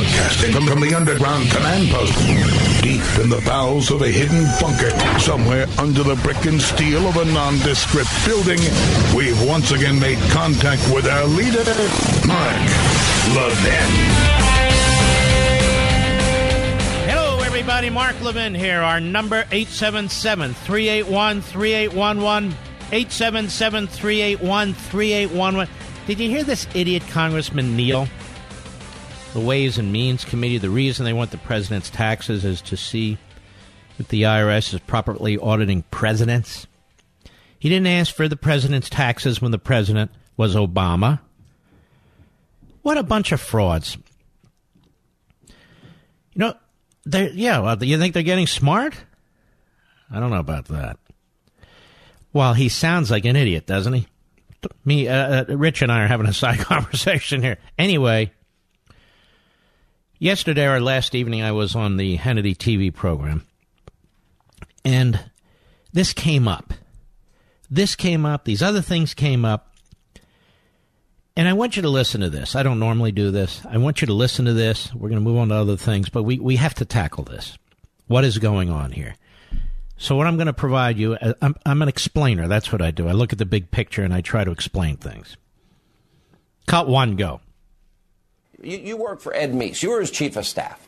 Broadcasting from, the underground command post, deep in the bowels of a hidden bunker, somewhere under the brick and steel of a nondescript building, we've once again made contact with our leader, Mark Levin. Hello, everybody. Mark Levin here. Our number 877 381 3811. 877 381 3811. Did you hear this idiot Congressman Neal? The Ways and Means Committee, the reason they want the president's taxes is to see if the IRS is properly auditing presidents. He didn't ask for the president's taxes when the president was Obama. What a bunch of frauds. You know, they yeah, well, you think they're getting smart? I don't know about that. Well, he sounds like an idiot, doesn't he? Me, uh, uh, Rich and I are having a side conversation here. Anyway, Yesterday or last evening, I was on the Hannity TV program, and this came up. This came up. These other things came up. And I want you to listen to this. I don't normally do this. I want you to listen to this. We're going to move on to other things, but we, we have to tackle this. What is going on here? So, what I'm going to provide you, uh, I'm, I'm an explainer. That's what I do. I look at the big picture and I try to explain things. Cut one, go. You, you work for Ed Meese. You were his chief of staff.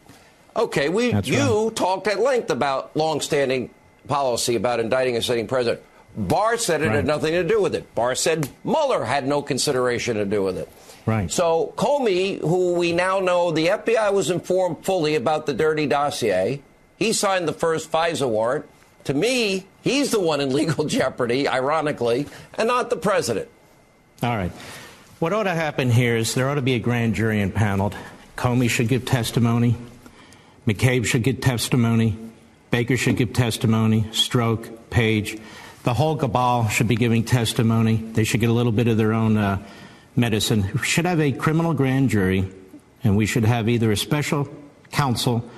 Okay, we That's you right. talked at length about longstanding policy about indicting a sitting president. Barr said it right. had nothing to do with it. Barr said Mueller had no consideration to do with it. Right. So Comey, who we now know the FBI was informed fully about the dirty dossier, he signed the first FISA warrant. To me, he's the one in legal jeopardy, ironically, and not the president. All right. What ought to happen here is there ought to be a grand jury impaneled. Comey should give testimony. McCabe should give testimony. Baker should give testimony. Strzok, Page. The whole cabal should be giving testimony. They should get a little bit of their own uh, medicine. We should have a criminal grand jury, and we should have either a special counsel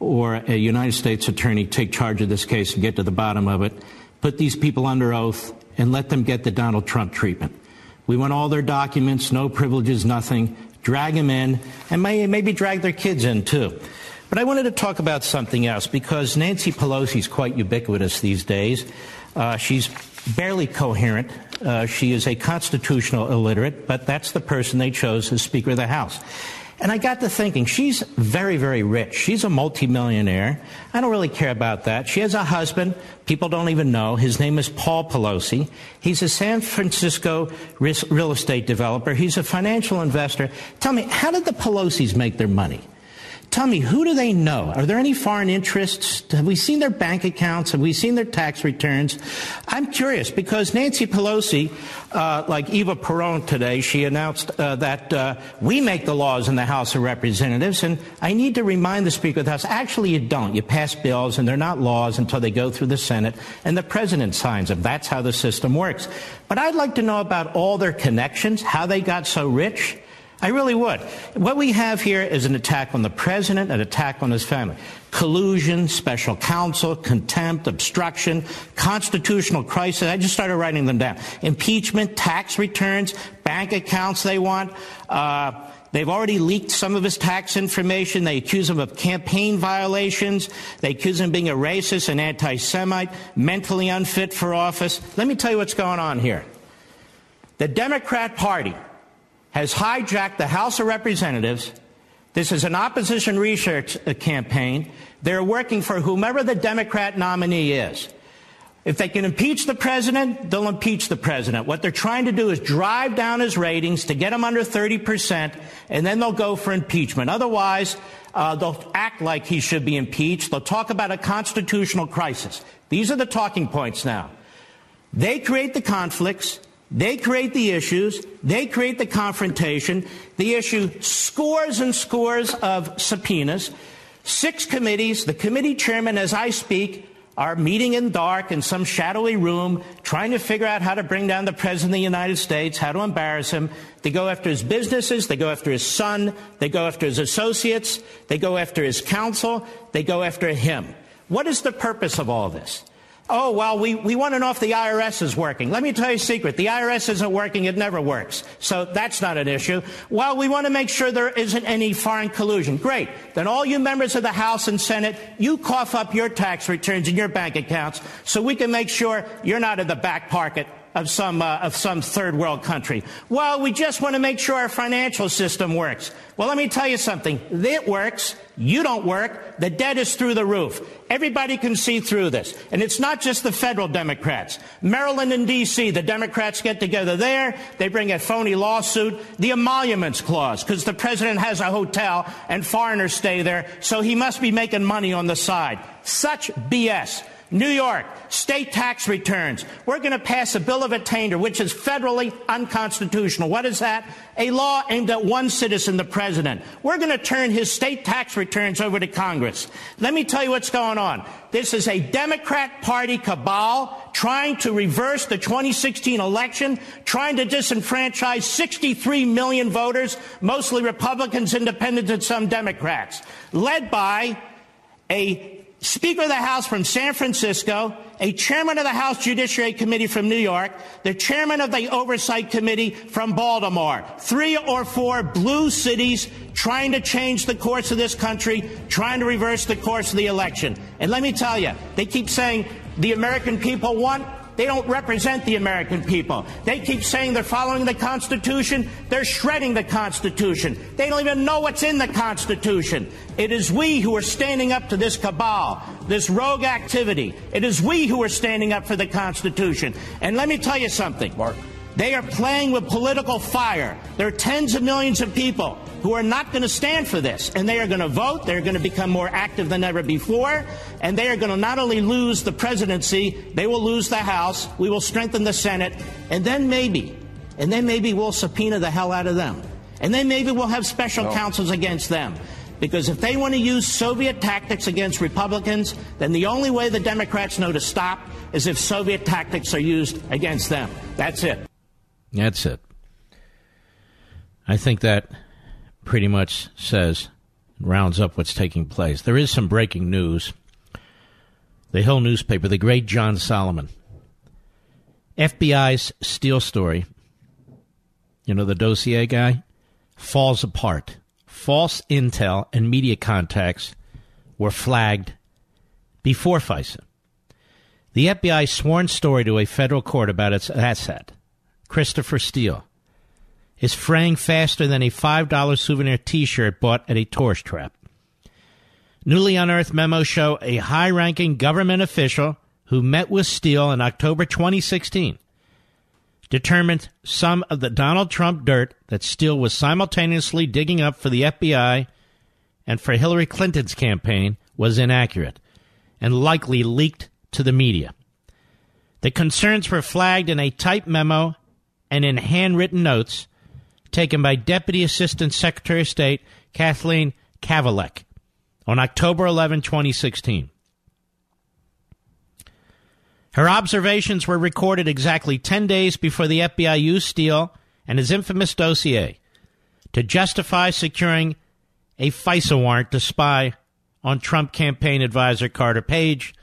or a United States attorney take charge of this case and get to the bottom of it. Put these people under oath and let them get the Donald Trump treatment. We want all their documents, no privileges, nothing. Drag them in, and may, maybe drag their kids in too. But I wanted to talk about something else because Nancy Pelosi is quite ubiquitous these days. Uh, she's barely coherent. Uh, she is a constitutional illiterate, but that's the person they chose as Speaker of the House. And I got to thinking, she's very, very rich. She's a multimillionaire. I don't really care about that. She has a husband. People don't even know. His name is Paul Pelosi. He's a San Francisco real estate developer. He's a financial investor. Tell me, how did the Pelosi's make their money? Tell me, who do they know? Are there any foreign interests? Have we seen their bank accounts? Have we seen their tax returns? I'm curious because Nancy Pelosi, uh, like Eva Peron today, she announced uh, that uh, we make the laws in the House of Representatives, and I need to remind the Speaker of the House, actually you don't. You pass bills, and they're not laws until they go through the Senate, and the President signs them. That's how the system works. But I'd like to know about all their connections, how they got so rich. I really would. What we have here is an attack on the president, an attack on his family. Collusion, special counsel, contempt, obstruction, constitutional crisis. I just started writing them down. Impeachment, tax returns, bank accounts they want. Uh, They've already leaked some of his tax information. They accuse him of campaign violations. They accuse him of being a racist and anti Semite, mentally unfit for office. Let me tell you what's going on here. The Democrat Party has hijacked the House of Representatives. This is an opposition research uh, campaign. They're working for whomever the Democrat nominee is. If they can impeach the president, they'll impeach the president. What they're trying to do is drive down his ratings to get him under 30%, and then they'll go for impeachment. Otherwise, uh, they'll act like he should be impeached. They'll talk about a constitutional crisis. These are the talking points now. They create the conflicts. They create the issues. They create the confrontation. They issue scores and scores of subpoenas. Six committees. The committee chairman, as I speak, are meeting in dark in some shadowy room, trying to figure out how to bring down the President of the United States, how to embarrass him. They go after his businesses, they go after his son, they go after his associates, they go after his counsel, they go after him. What is the purpose of all this? Oh, well, we, we want to know if the IRS is working. Let me tell you a secret. The IRS isn't working. It never works. So that's not an issue. Well, we want to make sure there isn't any foreign collusion. Great. Then all you members of the House and Senate, you cough up your tax returns and your bank accounts so we can make sure you're not in the back pocket of some, uh, of some third world country. Well, we just want to make sure our financial system works. Well, let me tell you something. It works. You don't work. The debt is through the roof. Everybody can see through this. And it's not just the federal Democrats. Maryland and D.C., the Democrats get together there. They bring a phony lawsuit. The emoluments clause, because the president has a hotel and foreigners stay there, so he must be making money on the side. Such BS. New York, state tax returns. We're going to pass a bill of attainder, which is federally unconstitutional. What is that? A law aimed at one citizen, the president. We're going to turn his state tax returns over to Congress. Let me tell you what's going on. This is a Democrat Party cabal trying to reverse the 2016 election, trying to disenfranchise 63 million voters, mostly Republicans, independents, and some Democrats, led by a Speaker of the House from San Francisco, a chairman of the House Judiciary Committee from New York, the chairman of the Oversight Committee from Baltimore. Three or four blue cities trying to change the course of this country, trying to reverse the course of the election. And let me tell you, they keep saying the American people want they don't represent the American people. They keep saying they're following the Constitution. They're shredding the Constitution. They don't even know what's in the Constitution. It is we who are standing up to this cabal, this rogue activity. It is we who are standing up for the Constitution. And let me tell you something. Mark. They are playing with political fire. There are tens of millions of people who are not going to stand for this, and they are going to vote. They're going to become more active than ever before, and they are going to not only lose the presidency, they will lose the House. We will strengthen the Senate, and then maybe, and then maybe we'll subpoena the hell out of them. And then maybe we'll have special no. counsels against them. Because if they want to use Soviet tactics against Republicans, then the only way the Democrats know to stop is if Soviet tactics are used against them. That's it. That's it. I think that pretty much says, rounds up what's taking place. There is some breaking news. The Hill newspaper, the great John Solomon. FBI's Steele story, you know, the dossier guy, falls apart. False intel and media contacts were flagged before FISA. The FBI's sworn story to a federal court about its asset Christopher Steele, is fraying faster than a $5 souvenir t shirt bought at a tourist trap. Newly unearthed memos show a high ranking government official who met with Steele in October 2016 determined some of the Donald Trump dirt that Steele was simultaneously digging up for the FBI and for Hillary Clinton's campaign was inaccurate and likely leaked to the media. The concerns were flagged in a typed memo and in handwritten notes taken by Deputy Assistant Secretary of State Kathleen Kavalec on October 11, 2016. Her observations were recorded exactly 10 days before the FBI used Steele and his infamous dossier to justify securing a FISA warrant to spy on Trump campaign advisor Carter Page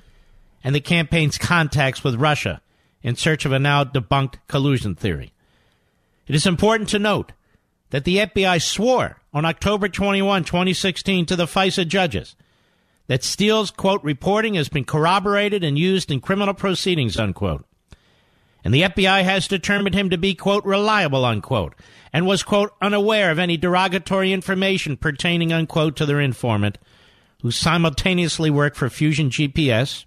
and the campaign's contacts with Russia in search of a now debunked collusion theory. It is important to note that the FBI swore on October 21, 2016, to the FISA judges that Steele's, quote, reporting has been corroborated and used in criminal proceedings, unquote. And the FBI has determined him to be, quote, reliable, unquote, and was, quote, unaware of any derogatory information pertaining, unquote, to their informant, who simultaneously worked for Fusion GPS,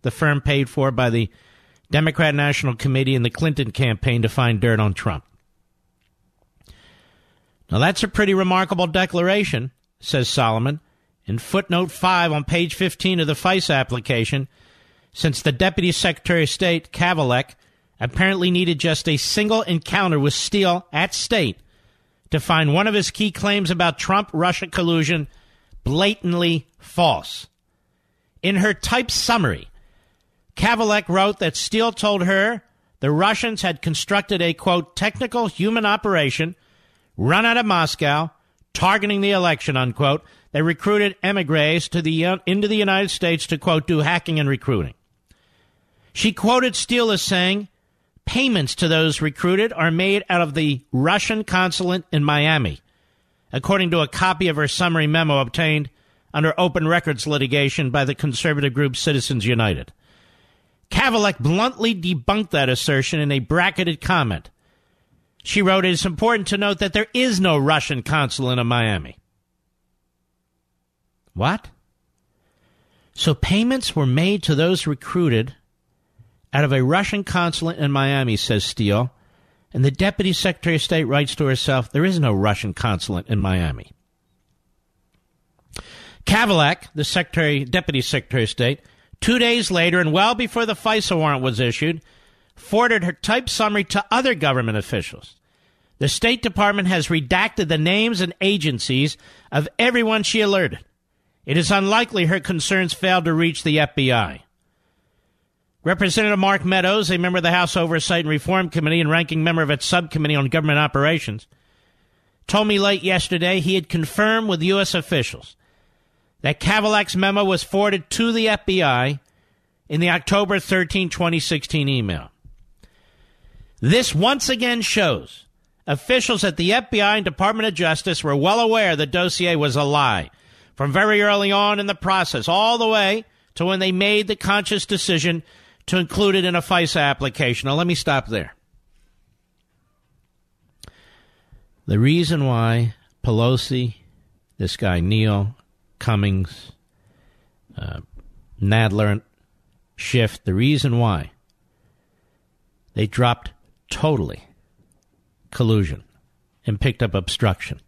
the firm paid for by the Democrat National Committee and the Clinton campaign to find dirt on Trump. Now, that's a pretty remarkable declaration, says Solomon. In footnote 5 on page 15 of the FISA application, since the Deputy Secretary of State, Kavalec, apparently needed just a single encounter with Steele at State to find one of his key claims about Trump Russia collusion blatantly false. In her typed summary, Kavalec wrote that Steele told her the Russians had constructed a, quote, technical human operation run out of Moscow, targeting the election, unquote. They recruited emigres to the, uh, into the United States to, quote, do hacking and recruiting. She quoted Steele as saying, payments to those recruited are made out of the Russian consulate in Miami, according to a copy of her summary memo obtained under open records litigation by the conservative group Citizens United. Kavalec bluntly debunked that assertion in a bracketed comment. She wrote, It is important to note that there is no Russian consulate in Miami. What? So payments were made to those recruited out of a Russian consulate in Miami, says Steele. And the Deputy Secretary of State writes to herself, There is no Russian consulate in Miami. Kavalec, the Secretary, Deputy Secretary of State, Two days later, and well before the FISA warrant was issued, forwarded her typed summary to other government officials. The State Department has redacted the names and agencies of everyone she alerted. It is unlikely her concerns failed to reach the FBI. Representative Mark Meadows, a member of the House Oversight and Reform Committee and ranking member of its subcommittee on government operations, told me late yesterday he had confirmed with U.S. officials that Kavalec's memo was forwarded to the FBI in the October 13, 2016 email. This once again shows officials at the FBI and Department of Justice were well aware the dossier was a lie from very early on in the process, all the way to when they made the conscious decision to include it in a FISA application. Now, let me stop there. The reason why Pelosi, this guy Neal, Cummings, uh, Nadler, Schiff. The reason why they dropped totally collusion and picked up obstruction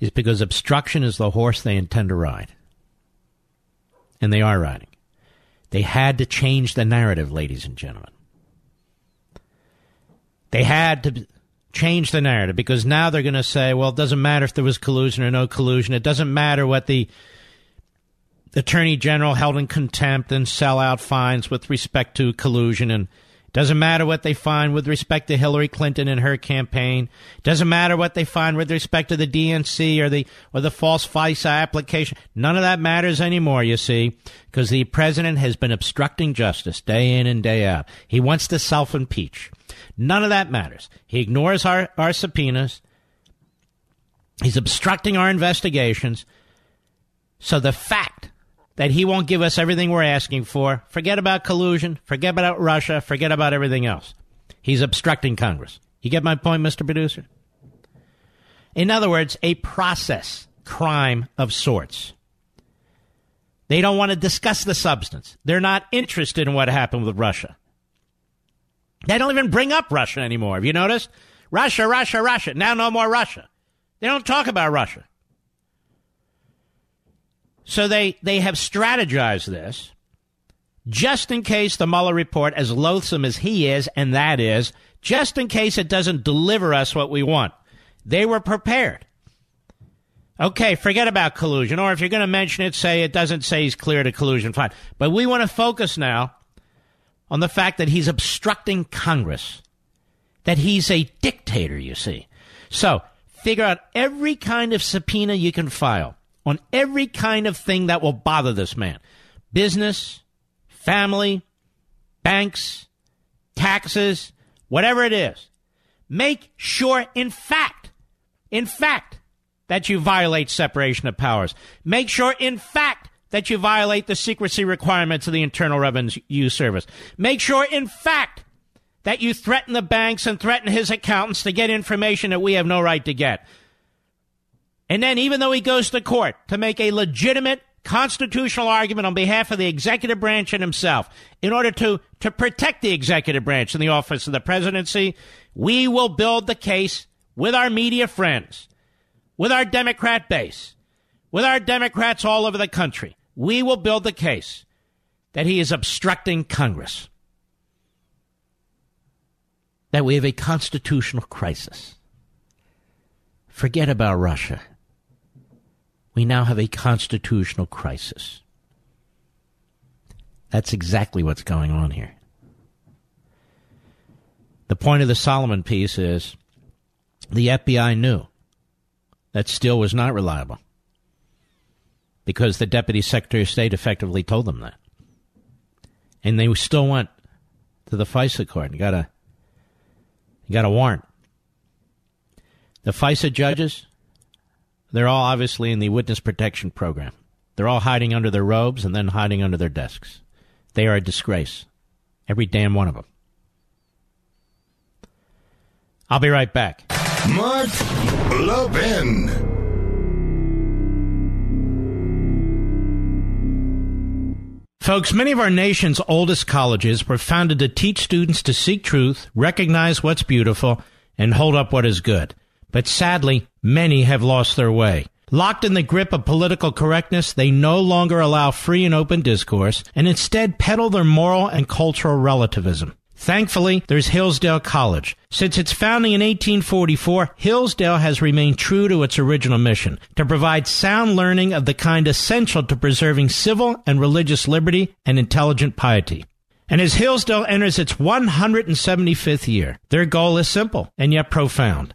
is because obstruction is the horse they intend to ride. And they are riding. They had to change the narrative, ladies and gentlemen. They had to change the narrative because now they're going to say, well, it doesn't matter if there was collusion or no collusion. It doesn't matter what the attorney general held in contempt and sell out fines with respect to collusion and doesn't matter what they find with respect to Hillary Clinton and her campaign. Doesn't matter what they find with respect to the DNC or the or the false FISA application. None of that matters anymore, you see, because the president has been obstructing justice day in and day out. He wants to self-impeach. None of that matters. He ignores our, our subpoenas. He's obstructing our investigations. So the fact that he won't give us everything we're asking for, forget about collusion, forget about Russia, forget about everything else. He's obstructing Congress. You get my point, Mr. Producer? In other words, a process crime of sorts. They don't want to discuss the substance. They're not interested in what happened with Russia. They don't even bring up Russia anymore. Have you noticed? Russia, Russia, Russia. Now no more Russia. They don't talk about Russia. So they, they have strategized this just in case the Mueller report, as loathsome as he is, and that is, just in case it doesn't deliver us what we want. They were prepared. Okay, forget about collusion. Or if you're going to mention it, say it doesn't say he's clear to collusion. Fine. But we want to focus now on the fact that he's obstructing Congress, that he's a dictator, you see. So, figure out every kind of subpoena you can file on every kind of thing that will bother this man business, family, banks, taxes, whatever it is. Make sure, in fact, in fact, that you violate separation of powers. Make sure, in fact, that you violate the secrecy requirements of the Internal Revenue Service. Make sure, in fact, that you threaten the banks and threaten his accountants to get information that we have no right to get. And then, even though he goes to court to make a legitimate constitutional argument on behalf of the executive branch and himself in order to, to protect the executive branch in the office of the presidency, we will build the case with our media friends, with our Democrat base, with our Democrats all over the country we will build the case that he is obstructing Congress, that we have a constitutional crisis. Forget about Russia. We now have a constitutional crisis. That's exactly what's going on here. The point of the Solomon piece is the FBI knew that Steele was not reliable because the Deputy Secretary of State effectively told them that. And they still went to the FISA court and got a, got a warrant. The FISA judges, they're all obviously in the witness protection program. They're all hiding under their robes and then hiding under their desks. They are a disgrace. Every damn one of them. I'll be right back. Mark Levin. Folks, many of our nation's oldest colleges were founded to teach students to seek truth, recognize what's beautiful, and hold up what is good. But sadly, many have lost their way. Locked in the grip of political correctness, they no longer allow free and open discourse and instead peddle their moral and cultural relativism. Thankfully, there's Hillsdale College. Since its founding in 1844, Hillsdale has remained true to its original mission to provide sound learning of the kind essential to preserving civil and religious liberty and intelligent piety. And as Hillsdale enters its 175th year, their goal is simple and yet profound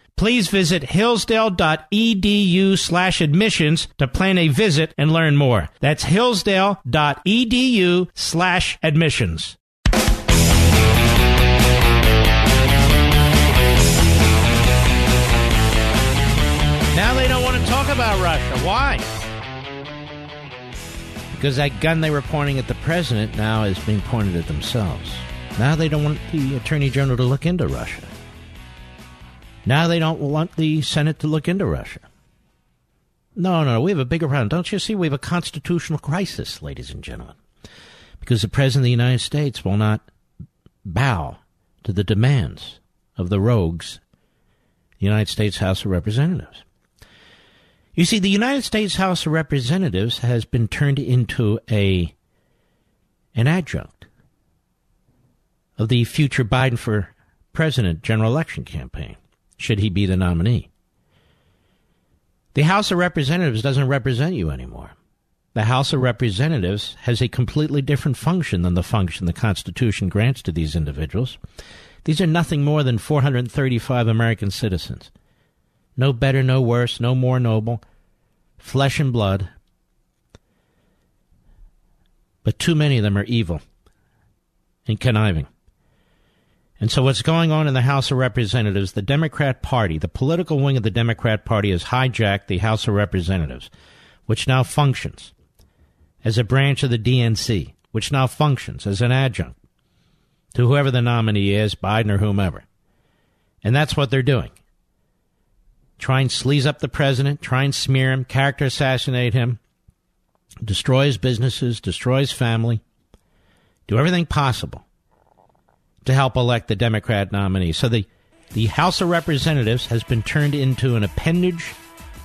please visit hillsdale.edu slash admissions to plan a visit and learn more. That's hillsdale.edu slash admissions. Now they don't want to talk about Russia. Why? Because that gun they were pointing at the president now is being pointed at themselves. Now they don't want the Attorney General to look into Russia. Now they don't want the Senate to look into Russia. No, no, we have a bigger problem. Don't you see? We have a constitutional crisis, ladies and gentlemen, because the President of the United States will not bow to the demands of the rogues, the United States House of Representatives. You see, the United States House of Representatives has been turned into a an adjunct of the future Biden for president general election campaign should he be the nominee. The House of Representatives doesn't represent you anymore. The House of Representatives has a completely different function than the function the Constitution grants to these individuals. These are nothing more than 435 American citizens. No better, no worse, no more noble, flesh and blood. But too many of them are evil and conniving. And so, what's going on in the House of Representatives, the Democrat Party, the political wing of the Democrat Party, has hijacked the House of Representatives, which now functions as a branch of the DNC, which now functions as an adjunct to whoever the nominee is, Biden or whomever. And that's what they're doing. Try and sleaze up the president, try and smear him, character assassinate him, destroy his businesses, destroy his family, do everything possible to help elect the Democrat nominee. So the, the House of Representatives has been turned into an appendage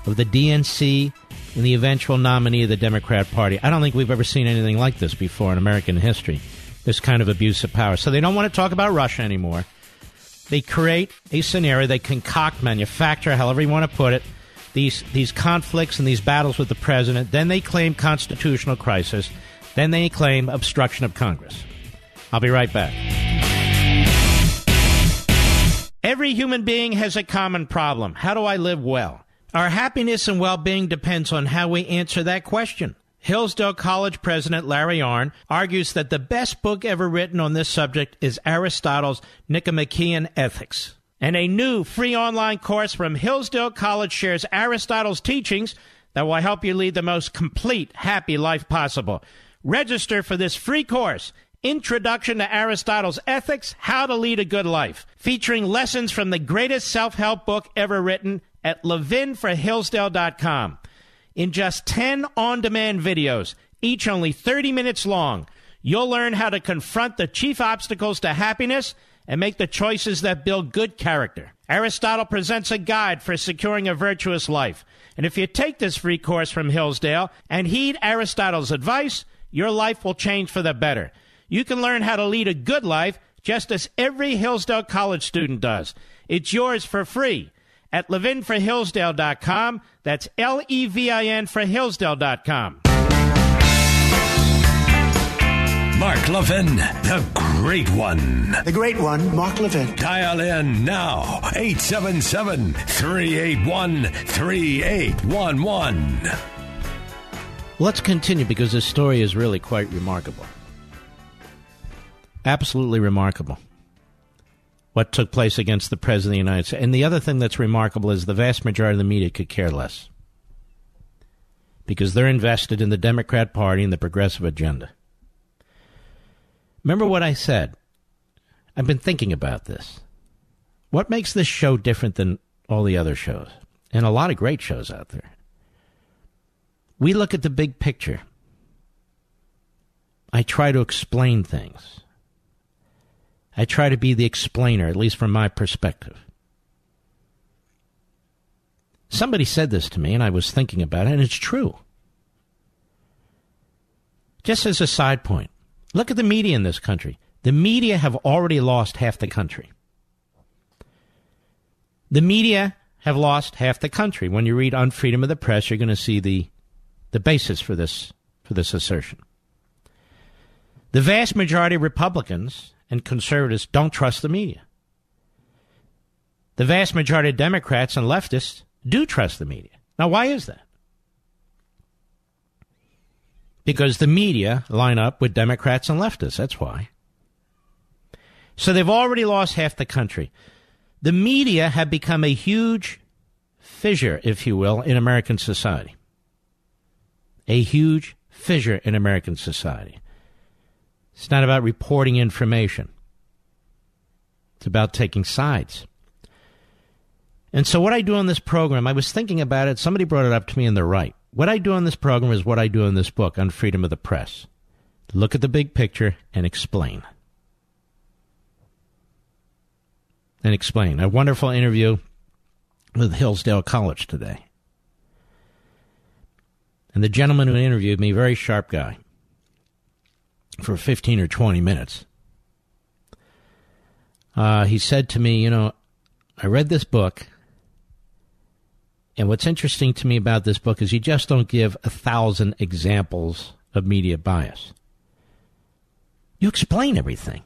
of the DNC and the eventual nominee of the Democrat Party. I don't think we've ever seen anything like this before in American history, this kind of abuse of power. So they don't want to talk about Russia anymore. They create a scenario, they concoct, manufacture, however you want to put it, these, these conflicts and these battles with the president. Then they claim constitutional crisis. Then they claim obstruction of Congress. I'll be right back. Every human being has a common problem. How do I live well? Our happiness and well being depends on how we answer that question. Hillsdale College President Larry Arnn argues that the best book ever written on this subject is Aristotle's Nicomachean Ethics. And a new free online course from Hillsdale College shares Aristotle's teachings that will help you lead the most complete, happy life possible. Register for this free course Introduction to Aristotle's Ethics How to Lead a Good Life, featuring lessons from the greatest self help book ever written at levinforhillsdale.com. In just 10 on demand videos, each only 30 minutes long, you'll learn how to confront the chief obstacles to happiness and make the choices that build good character. Aristotle presents a guide for securing a virtuous life. And if you take this free course from Hillsdale and heed Aristotle's advice, your life will change for the better. You can learn how to lead a good life just as every Hillsdale College student does. It's yours for free at levinforhillsdale.com. That's L E V I N for Hillsdale.com. Mark Levin, the great one. The great one, Mark Levin. Dial in now, 877 381 3811. Let's continue because this story is really quite remarkable. Absolutely remarkable. What took place against the President of the United States. And the other thing that's remarkable is the vast majority of the media could care less because they're invested in the Democrat Party and the progressive agenda. Remember what I said? I've been thinking about this. What makes this show different than all the other shows? And a lot of great shows out there. We look at the big picture. I try to explain things. I try to be the explainer, at least from my perspective. Somebody said this to me, and I was thinking about it, and it's true. Just as a side point, Look at the media in this country. The media have already lost half the country. The media have lost half the country. When you read on freedom of the press, you're going to see the, the basis for this, for this assertion. The vast majority of Republicans and conservatives don't trust the media. The vast majority of Democrats and leftists do trust the media. Now, why is that? because the media line up with Democrats and leftists. That's why. So they've already lost half the country. The media have become a huge fissure, if you will, in American society. A huge fissure in American society. It's not about reporting information. It's about taking sides. And so, what I do on this program, I was thinking about it. Somebody brought it up to me, and they're right. What I do on this program is what I do in this book on freedom of the press. Look at the big picture and explain. And explain. A wonderful interview with Hillsdale College today. And the gentleman who interviewed me, very sharp guy, for 15 or 20 minutes. Uh, he said to me, You know, I read this book and what's interesting to me about this book is you just don't give a thousand examples of media bias. You explain everything.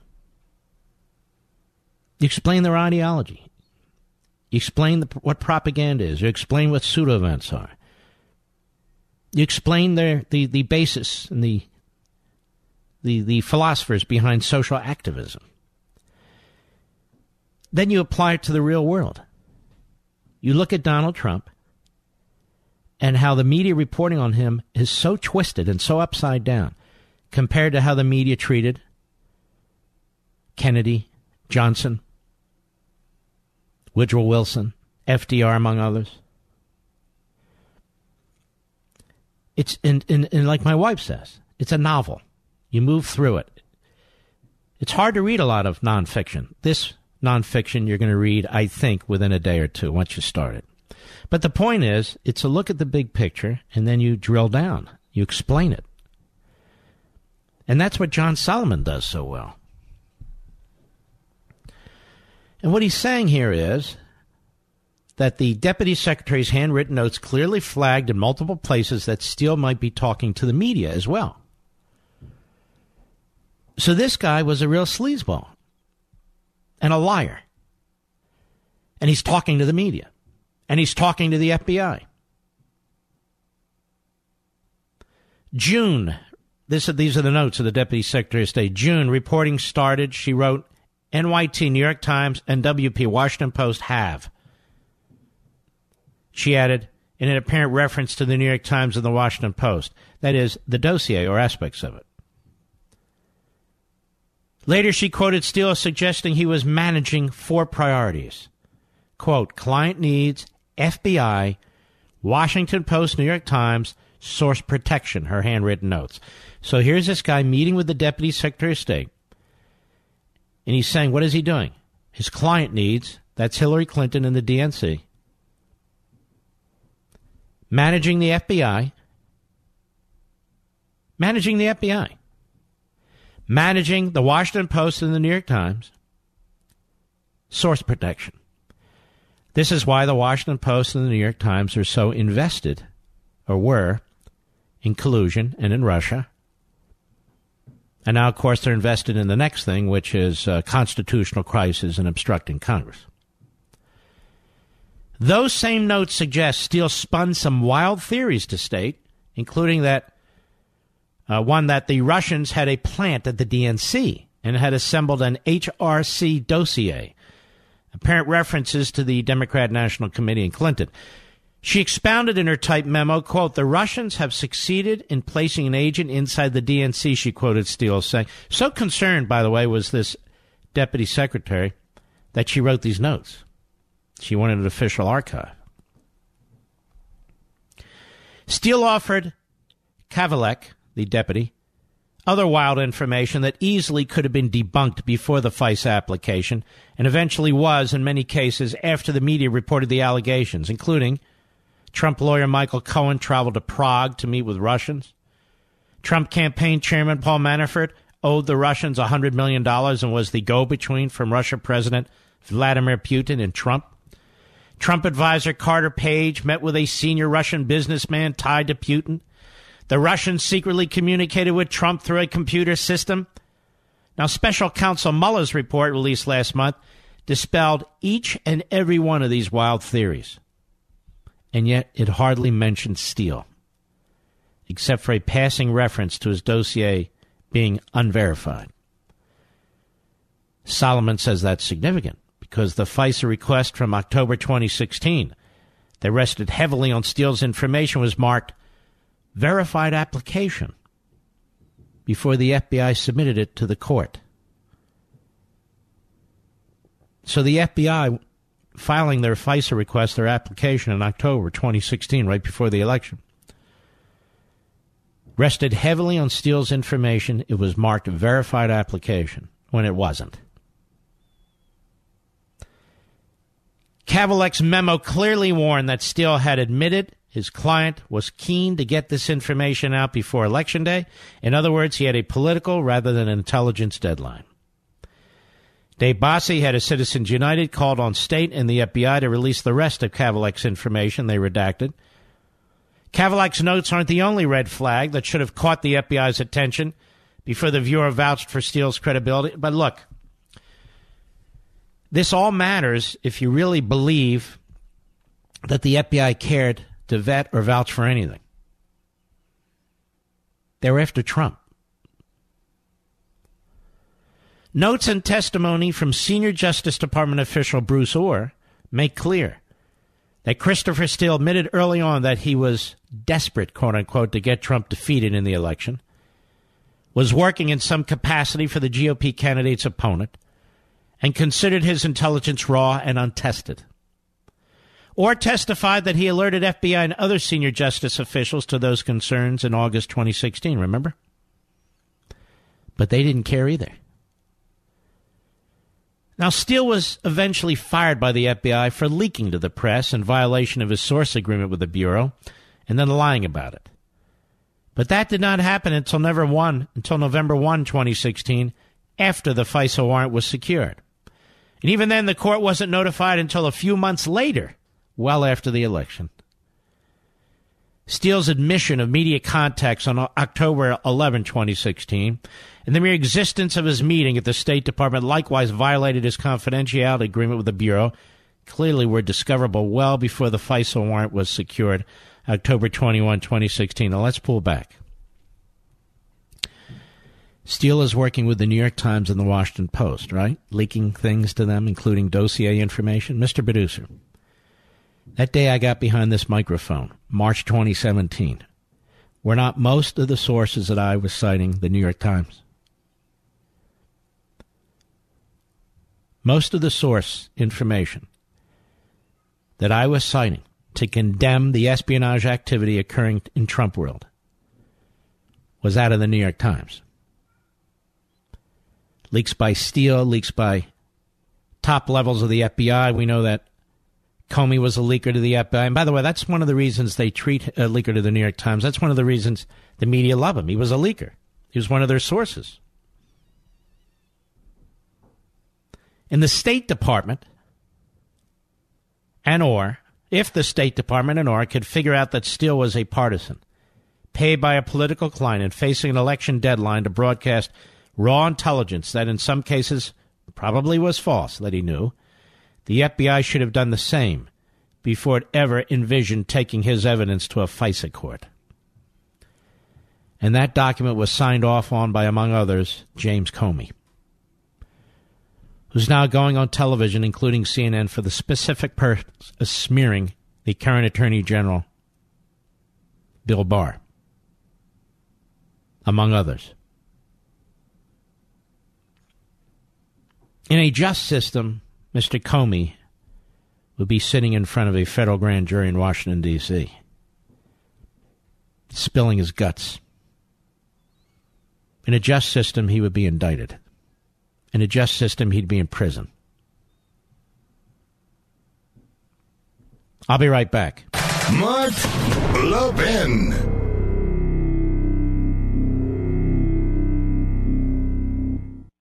You explain their ideology. You explain the, what propaganda is. You explain what pseudo events are. You explain their, the, the basis and the, the, the philosophers behind social activism. Then you apply it to the real world. You look at Donald Trump and how the media reporting on him is so twisted and so upside down compared to how the media treated Kennedy, Johnson, Woodrow Wilson, FDR, among others. It's and, and, and like my wife says, it's a novel. You move through it. It's hard to read a lot of nonfiction. This nonfiction you're going to read, I think, within a day or two once you start it. But the point is, it's a look at the big picture, and then you drill down. You explain it. And that's what John Solomon does so well. And what he's saying here is that the deputy secretary's handwritten notes clearly flagged in multiple places that Steele might be talking to the media as well. So this guy was a real sleazeball and a liar. And he's talking to the media and he's talking to the FBI. June, this, these are the notes of the Deputy Secretary of State. June, reporting started. She wrote, NYT, New York Times, and WP, Washington Post have. She added, in an apparent reference to the New York Times and the Washington Post, that is, the dossier or aspects of it. Later, she quoted Steele suggesting he was managing four priorities quote, client needs FBI, Washington Post, New York Times, source protection, her handwritten notes. So here's this guy meeting with the Deputy Secretary of State, and he's saying, what is he doing? His client needs, that's Hillary Clinton and the DNC, managing the FBI, managing the FBI, managing the Washington Post and the New York Times, source protection. This is why the Washington Post and the New York Times are so invested, or were, in collusion and in Russia. And now, of course, they're invested in the next thing, which is constitutional crisis and obstructing Congress. Those same notes suggest Steele spun some wild theories to state, including that uh, one that the Russians had a plant at the DNC and had assembled an HRC dossier. Apparent references to the Democrat National Committee and Clinton. She expounded in her typed memo, quote, the Russians have succeeded in placing an agent inside the DNC, she quoted Steele saying. So concerned, by the way, was this deputy secretary that she wrote these notes. She wanted an official archive. Steele offered Kavalec, the deputy, other wild information that easily could have been debunked before the FISA application, and eventually was in many cases after the media reported the allegations, including Trump lawyer Michael Cohen traveled to Prague to meet with Russians. Trump campaign chairman Paul Manafort owed the Russians $100 million and was the go between from Russia President Vladimir Putin and Trump. Trump advisor Carter Page met with a senior Russian businessman tied to Putin. The Russians secretly communicated with Trump through a computer system. Now, special counsel Mueller's report released last month dispelled each and every one of these wild theories. And yet it hardly mentioned Steele, except for a passing reference to his dossier being unverified. Solomon says that's significant because the FISA request from October 2016 that rested heavily on Steele's information was marked verified application before the FBI submitted it to the court. So the FBI filing their FISA request, their application in October 2016, right before the election, rested heavily on Steele's information. It was marked verified application when it wasn't. Kavalec's memo clearly warned that Steele had admitted his client was keen to get this information out before Election Day. In other words, he had a political rather than an intelligence deadline. Dave Bossie, head of Citizens United, called on state and the FBI to release the rest of Kavalec's information they redacted. Kavalec's notes aren't the only red flag that should have caught the FBI's attention before the viewer vouched for Steele's credibility. But look, this all matters if you really believe that the FBI cared to vet or vouch for anything. They were after Trump. Notes and testimony from senior Justice Department official Bruce Ohr make clear that Christopher Steele admitted early on that he was desperate, quote unquote, to get Trump defeated in the election, was working in some capacity for the GOP candidate's opponent, and considered his intelligence raw and untested. Ohr testified that he alerted FBI and other senior justice officials to those concerns in August 2016, remember? But they didn't care either. Now, Steele was eventually fired by the FBI for leaking to the press in violation of his source agreement with the Bureau and then lying about it. But that did not happen until, never one, until November 1, 2016, after the FISA warrant was secured. And even then, the court wasn't notified until a few months later, well after the election. Steele's admission of media contacts on October 11, 2016, and the mere existence of his meeting at the State Department likewise violated his confidentiality agreement with the Bureau, clearly were discoverable well before the FISA warrant was secured October 21, 2016. Now let's pull back. Steele is working with the New York Times and the Washington Post, right? Leaking things to them, including dossier information. Mr. Producer, that day I got behind this microphone, March 2017, were not most of the sources that I was citing the New York Times. Most of the source information that I was citing to condemn the espionage activity occurring in Trump world was out of the New York Times leaks by Steele, leaks by top levels of the FBI. We know that Comey was a leaker to the FBI. And by the way, that's one of the reasons they treat a leaker to the New York Times. That's one of the reasons the media love him. He was a leaker, he was one of their sources. In the State Department, and Ohr, if the State Department and Ohr could figure out that Steele was a partisan, paid by a political client and facing an election deadline to broadcast raw intelligence that in some cases probably was false that he knew, the FBI should have done the same before it ever envisioned taking his evidence to a FISA court. And that document was signed off on by, among others, James Comey, who's now going on television, including CNN, for the specific purpose of smearing the current Attorney General, Bill Barr, among others. In a just system, Mr. Comey would be sitting in front of a federal grand jury in Washington, D.C., spilling his guts. In a just system, he would be indicted. In a just system, he'd be in prison. I'll be right back. Mark Levin.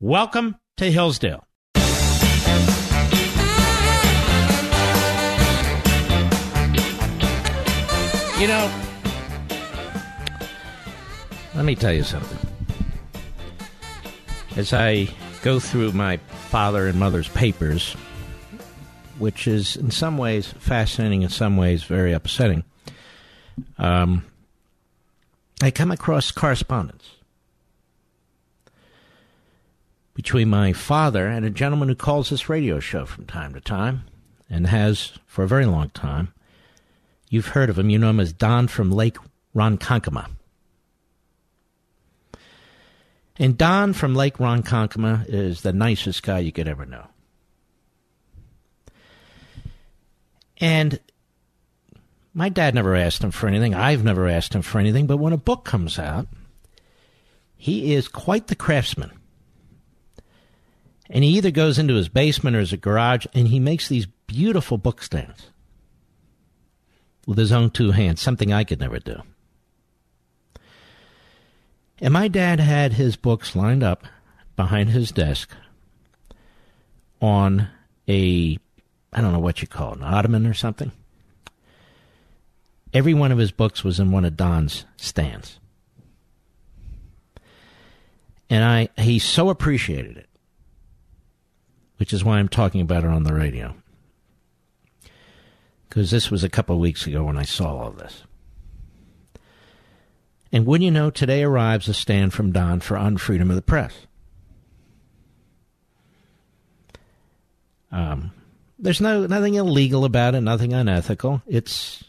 Welcome to Hillsdale. You know, let me tell you something. As I go through my father and mother's papers, which is in some ways fascinating, in some ways very upsetting, um, I come across correspondence between my father and a gentleman who calls this radio show from time to time and has for a very long time. You've heard of him. You know him as Don from Lake Ronkonkoma. And Don from Lake Ronkonkoma is the nicest guy you could ever know. And my dad never asked him for anything. I've never asked him for anything. But when a book comes out, he is quite the craftsman and he either goes into his basement or his garage and he makes these beautiful book stands with his own two hands, something I could never do. And my dad had his books lined up behind his desk on a, I don't know what you call it, an ottoman or something. Every one of his books was in one of Don's stands. And I, he so appreciated it which is why I'm talking about it on the radio. Because this was a couple of weeks ago when I saw all this. And wouldn't you know, today arrives a stand from Don for unfreedom of the press. Um, there's no nothing illegal about it, nothing unethical. It's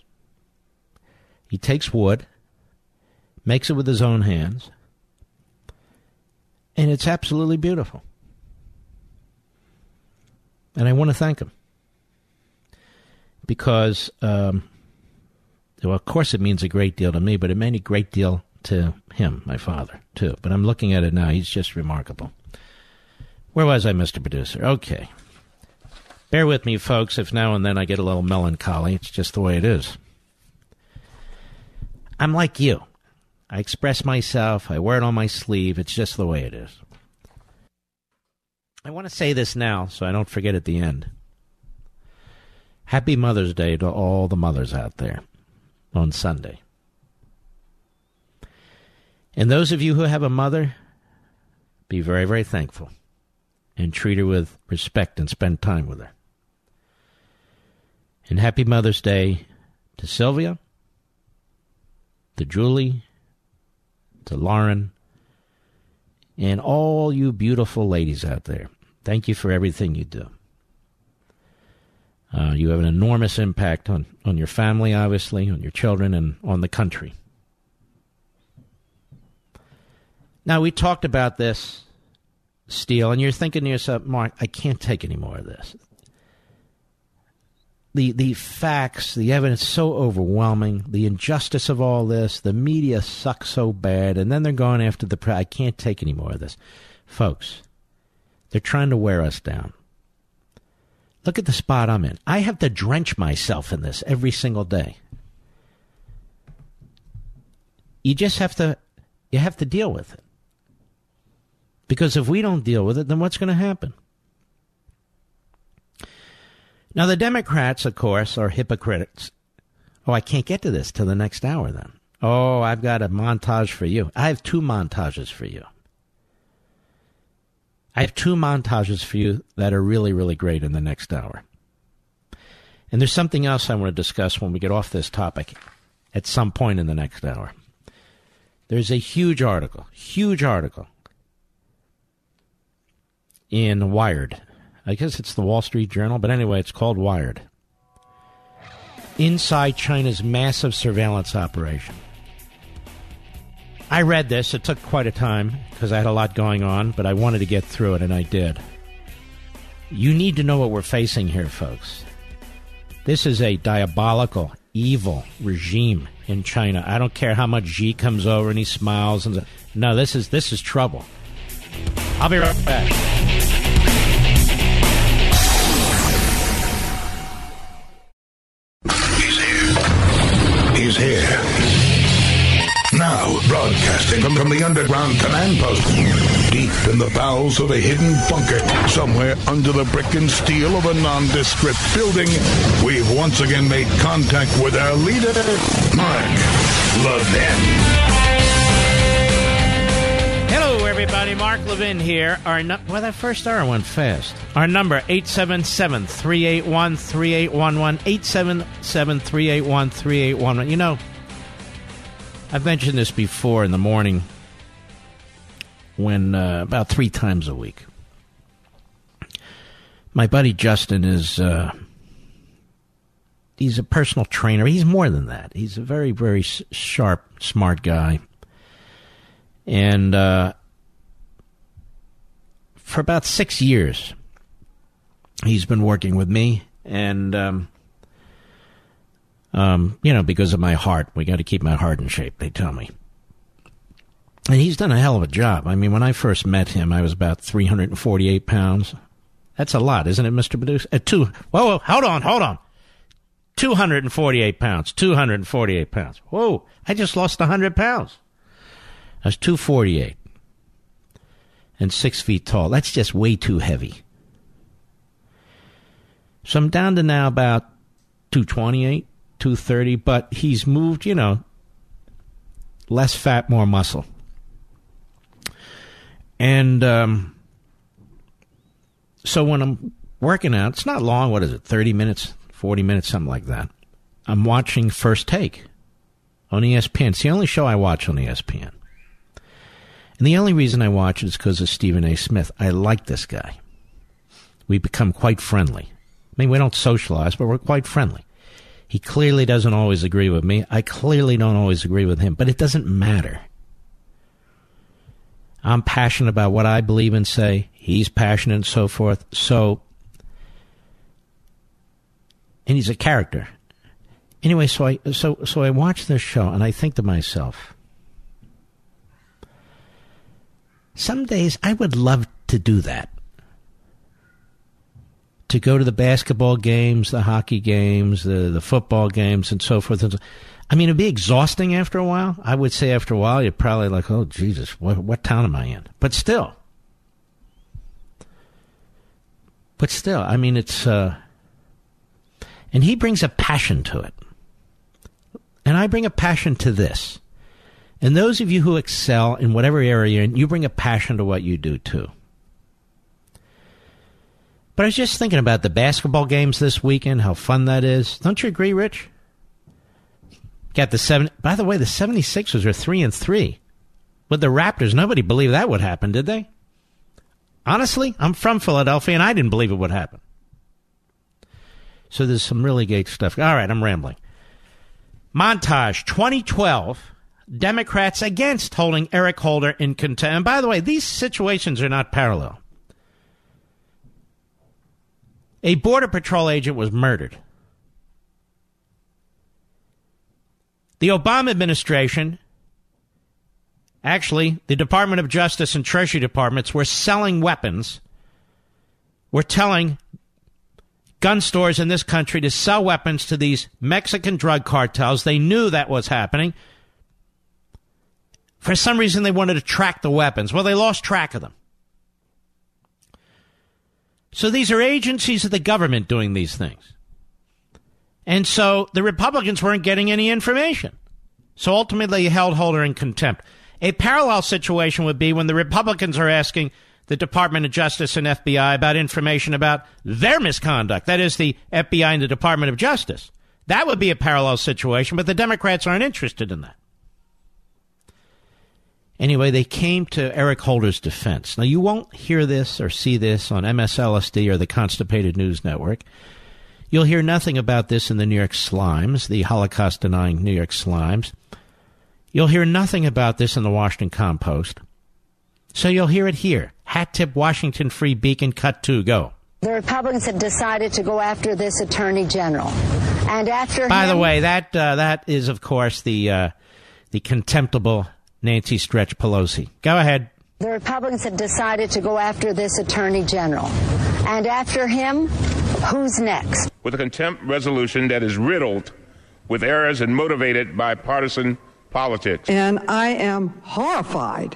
he takes wood, makes it with his own hands, and it's absolutely beautiful. And I want to thank him because, um, well, of course, it means a great deal to me, but it meant a great deal to him, my father, too. But I'm looking at it now. He's just remarkable. Where was I, Mr. Producer? Okay. Bear with me, folks, if now and then I get a little melancholy. It's just the way it is. I'm like you. I express myself, I wear it on my sleeve. It's just the way it is. I want to say this now so I don't forget at the end. Happy Mother's Day to all the mothers out there on Sunday. And those of you who have a mother, be very, very thankful and treat her with respect and spend time with her. And happy Mother's Day to Sylvia, to Julie, to Lauren, and all you beautiful ladies out there. Thank you for everything you do. Uh, you have an enormous impact on, on your family, obviously, on your children, and on the country. Now, we talked about this, Steele, and you're thinking to yourself, Mark, I can't take any more of this. The, the facts, the evidence so overwhelming, the injustice of all this, the media sucks so bad, and then they're going after the. I can't take any more of this. Folks, they're trying to wear us down. Look at the spot I'm in. I have to drench myself in this every single day. You just have to you have to deal with it. Because if we don't deal with it, then what's going to happen? Now the Democrats, of course, are hypocrites. Oh, I can't get to this till the next hour then. Oh, I've got a montage for you. I have two montages for you. I have two montages for you that are really, really great in the next hour. And there's something else I want to discuss when we get off this topic at some point in the next hour. There's a huge article, huge article in Wired. I guess it's the Wall Street Journal, but anyway, it's called Wired. Inside China's massive surveillance operation. I read this. It took quite a time because I had a lot going on, but I wanted to get through it, and I did. You need to know what we're facing here, folks. This is a diabolical, evil regime in China. I don't care how much Xi comes over and he smiles and no, this is this is trouble. I'll be right back. From, the underground command post, deep in the bowels of a hidden bunker, somewhere under the brick and steel of a nondescript building, we've once again made contact with our leader, Mark Levin. Hello, everybody. Mark Levin here. Our nu- well, that first hour went fast. Our number 877-381-3811, 877-381-3811. You know, I've mentioned this before in the morning when uh, about three times a week. My buddy Justin is uh, he's a personal trainer. He's more than that. He's a very very sharp, smart guy, and uh, for about six years, he's been working with me and. Um, um, you know, because of my heart. We got to keep my heart in shape, they tell me. And he's done a hell of a job. I mean, when I first met him, I was about 348 pounds. That's a lot, isn't it, Mr. Producer? Uh, two, whoa, whoa, hold on, hold on. 248 pounds. 248 pounds. Whoa, I just lost 100 pounds. I was 248 and six feet tall. That's just way too heavy. So I'm down to now about 228. 230, but he's moved, you know, less fat, more muscle. And um, so when I'm working out, it's not long. What is it, 30 minutes, 40 minutes, something like that. I'm watching First Take on ESPN. It's the only show I watch on ESPN. And the only reason I watch it is because of Stephen A. Smith. I like this guy. We become quite friendly. I mean, we don't socialize, but we're quite friendly. He clearly doesn't always agree with me. I clearly don't always agree with him, but it doesn't matter. I'm passionate about what I believe and say. He's passionate and so forth. So, and he's a character. Anyway, so I so so I watch this show and I think to myself, some days I would love to do that. To go to the basketball games, the hockey games, the, the football games, and so forth. I mean, it'd be exhausting after a while. I would say after a while, you're probably like, oh, Jesus, what, what town am I in? But still. But still, I mean, it's. Uh, and he brings a passion to it. And I bring a passion to this. And those of you who excel in whatever area you're in, you bring a passion to what you do too. But I was just thinking about the basketball games this weekend, how fun that is. Don't you agree, Rich? Got the seven. By the way, the 76ers are three and three. With the Raptors, nobody believed that would happen, did they? Honestly, I'm from Philadelphia, and I didn't believe it would happen. So there's some really great stuff. All right, I'm rambling. Montage 2012. Democrats against holding Eric Holder in contempt. And by the way, these situations are not parallel. A Border Patrol agent was murdered. The Obama administration, actually, the Department of Justice and Treasury Departments were selling weapons, were telling gun stores in this country to sell weapons to these Mexican drug cartels. They knew that was happening. For some reason, they wanted to track the weapons. Well, they lost track of them. So these are agencies of the government doing these things. And so the Republicans weren't getting any information. So ultimately, they held Holder in contempt. A parallel situation would be when the Republicans are asking the Department of Justice and FBI about information about their misconduct. That is, the FBI and the Department of Justice. That would be a parallel situation, but the Democrats aren't interested in that. Anyway, they came to Eric Holder's defense. Now, you won't hear this or see this on MSLSD or the Constipated News Network. You'll hear nothing about this in the New York Slimes, the Holocaust denying New York Slimes. You'll hear nothing about this in the Washington Compost. So you'll hear it here. Hat tip Washington Free Beacon, cut two, go. The Republicans have decided to go after this Attorney General. And after By him, the way, that uh, that is, of course, the uh, the contemptible Nancy Stretch Pelosi. Go ahead. The Republicans have decided to go after this Attorney General. And after him, who's next? With a contempt resolution that is riddled with errors and motivated by partisan politics. And I am horrified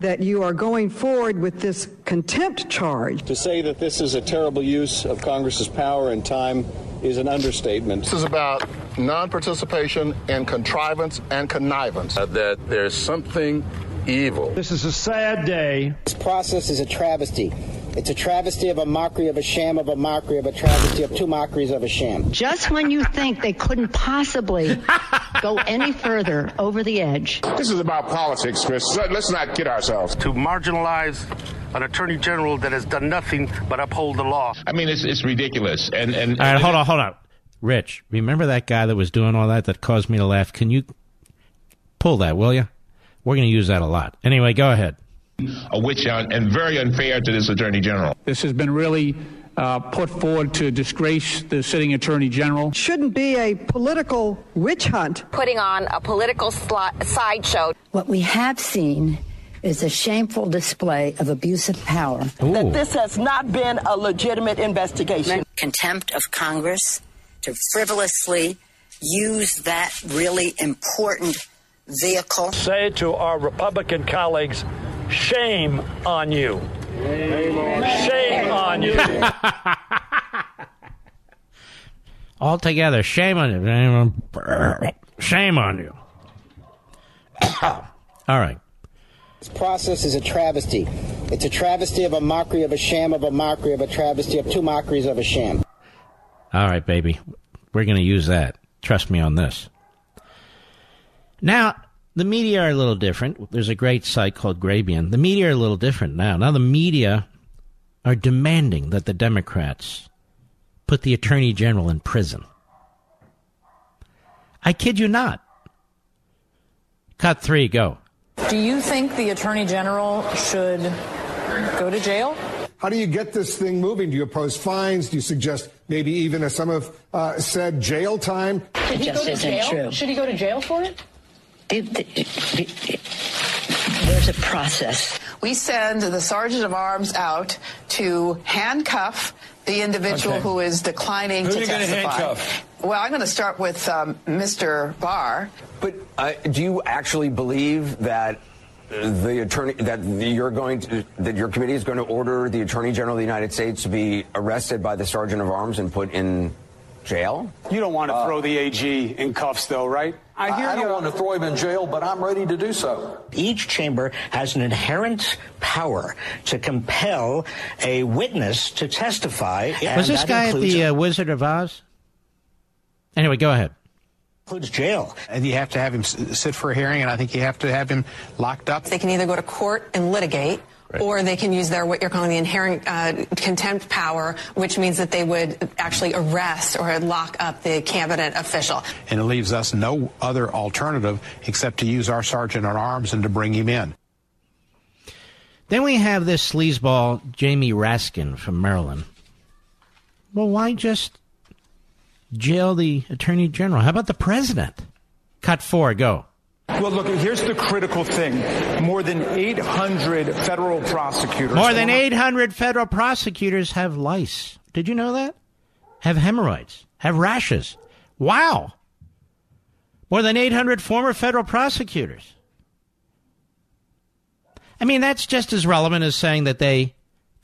that you are going forward with this contempt charge. To say that this is a terrible use of Congress's power and time is an understatement. This is about non participation and contrivance and connivance. Uh, that there's something evil. This is a sad day. This process is a travesty. It's a travesty of a mockery of a sham of a mockery of a travesty of two mockeries of a sham. Just when you think they couldn't possibly go any further over the edge. This is about politics, Chris. Let's not kid ourselves. To marginalize an attorney general that has done nothing but uphold the law. I mean, it's, it's ridiculous. And, and, all right, hold on, hold on. Rich, remember that guy that was doing all that that caused me to laugh? Can you pull that, will you? We're going to use that a lot. Anyway, go ahead. A witch hunt and very unfair to this attorney general. This has been really uh, put forward to disgrace the sitting attorney general. Shouldn't be a political witch hunt. Putting on a political sli- sideshow. What we have seen is a shameful display of abuse of power. Ooh. That this has not been a legitimate investigation. Contempt of Congress to frivolously use that really important vehicle. Say to our Republican colleagues, shame on you. Shame on you. All together, shame on you. Shame on you. All right. This process is a travesty. It's a travesty of a mockery of a sham of a mockery of a travesty of two mockeries of a sham. All right, baby. We're going to use that. Trust me on this. Now, the media are a little different. There's a great site called Grabien. The media are a little different now. Now, the media are demanding that the Democrats put the Attorney General in prison. I kid you not. Cut three, go. Do you think the Attorney General should go to jail? How do you get this thing moving? Do you oppose fines? Do you suggest maybe even, as some have uh, said, jail time? Should he go to jail? True. Should he go to jail for it? There's a process. We send the sergeant of arms out to handcuff The individual Okay. who is declining Who to are you gonna testify. handcuff? Well, I'm going to start with um, Mr. Barr. But uh, do you actually believe that the attorney that you're going to that your committee is going to order the attorney general of the United States to be arrested by the sergeant of arms and put in jail? You don't want to throw the AG in cuffs, though, right? I, hear I don't want to throw him in jail, but I'm ready to do so. Each chamber has an inherent power to compel a witness to testify. and Was this guy at the uh, Wizard of Oz? Anyway, go ahead. includes jail. And you have to have him sit for a hearing, and I think you have to have him locked up. They can either go to court and litigate, or they can use their what you're calling the inherent uh, contempt power, which means that they would actually arrest or lock up the cabinet official. And it leaves us no other alternative except to use our sergeant at arms and to bring him in. Then we have this sleazeball, Jamie Raskin from Maryland. Well, why just jail the attorney general? How about the president? Cut four, go. Well, look, here's the critical thing. More than 800 federal prosecutors. More than 800 federal prosecutors have lice. Did you know that? Have hemorrhoids, have rashes. Wow. More than 800 former federal prosecutors. I mean, that's just as relevant as saying that they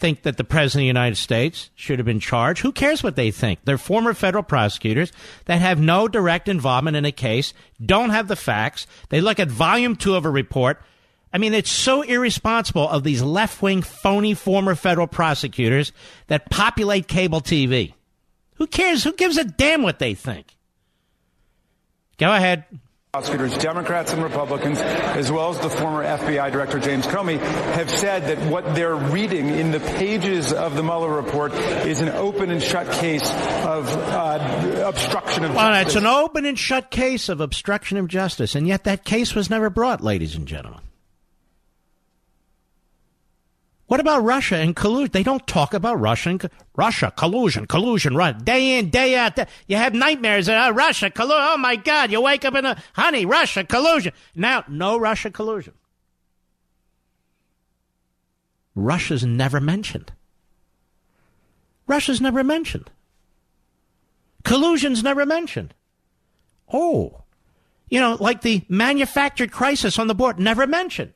think that the President of the United States should have been charged. Who cares what they think? They're former federal prosecutors that have no direct involvement in a case, don't have the facts. They look at volume two of a report. I mean, it's so irresponsible of these left wing, phony former federal prosecutors that populate cable TV. Who cares? Who gives a damn what they think? Go ahead. Prosecutors, Democrats and Republicans, as well as the former FBI Director James Comey, have said that what they're reading in the pages of the Mueller report is an open and shut case of uh, obstruction of Well, justice. it's an open and shut case of obstruction of justice, and yet that case was never brought, ladies and gentlemen. What about Russia and collusion? They don't talk about Russia and co- Russia collusion, collusion, run day in, day out. day- You have nightmares uh, Russia collusion. Oh my God! You wake up in a honey Russia collusion. Now, no Russia collusion. Russia's never mentioned. Russia's never mentioned. Collusion's never mentioned. Oh, you know, like the manufactured crisis on the board, never mentioned.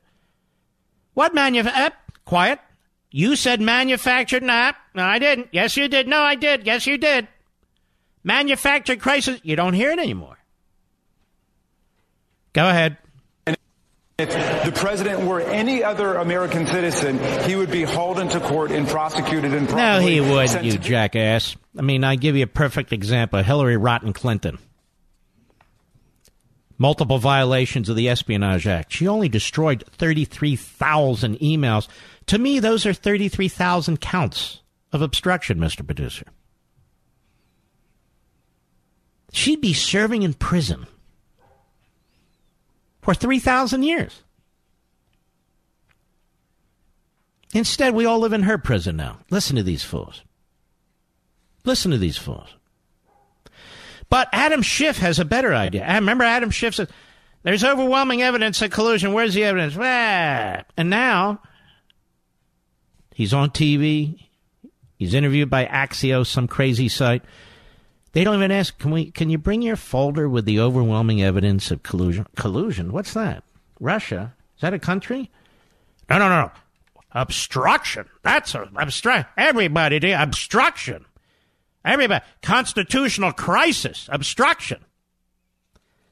What manufactured? quiet. You said manufactured. Nah, no, I didn't. Yes, you did. No, I did. Yes, you did. Manufactured crisis. You don't hear it anymore. Go ahead. If the president were any other American citizen, he would be hauled into court and prosecuted and No, he would, sent you jackass. I mean, I give you a perfect example. Hillary Rotten Clinton. Multiple violations of the Espionage Act. She only destroyed 33,000 emails. To me, those are 33,000 counts of obstruction, Mr. Producer. She'd be serving in prison for 3,000 years. Instead, we all live in her prison now. Listen to these fools. Listen to these fools. But Adam Schiff has a better idea. I remember Adam Schiff said, there's overwhelming evidence of collusion. Where's the evidence? Ah. And now he's on TV. He's interviewed by Axios, some crazy site. They don't even ask, can we can you bring your folder with the overwhelming evidence of collusion? Collusion? What's that? Russia? Is that a country? No, no, no. Obstruction. That's a obstruct. Everybody do obstruction. Everybody constitutional crisis. Obstruction.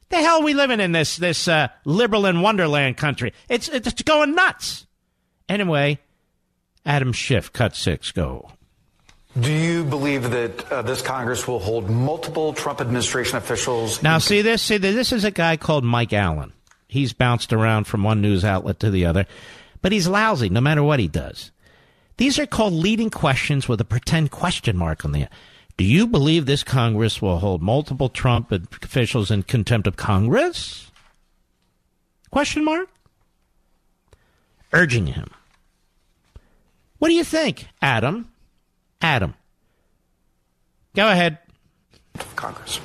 The hell we living in this this uh, liberal in Wonderland country? It's it's going nuts. Anyway, Adam Schiff, cut six, go. Do you believe that uh, this Congress will hold multiple Trump administration officials? Now, see this. See this is a guy called Mike Allen. He's bounced around from one news outlet to the other, but he's lousy no matter what he does. These are called leading questions with a pretend question mark on the end. Do you believe this Congress will hold multiple Trump officials in contempt of Congress? Question mark. Urging him. What do you think, Adam? Adam. Go ahead. Congress.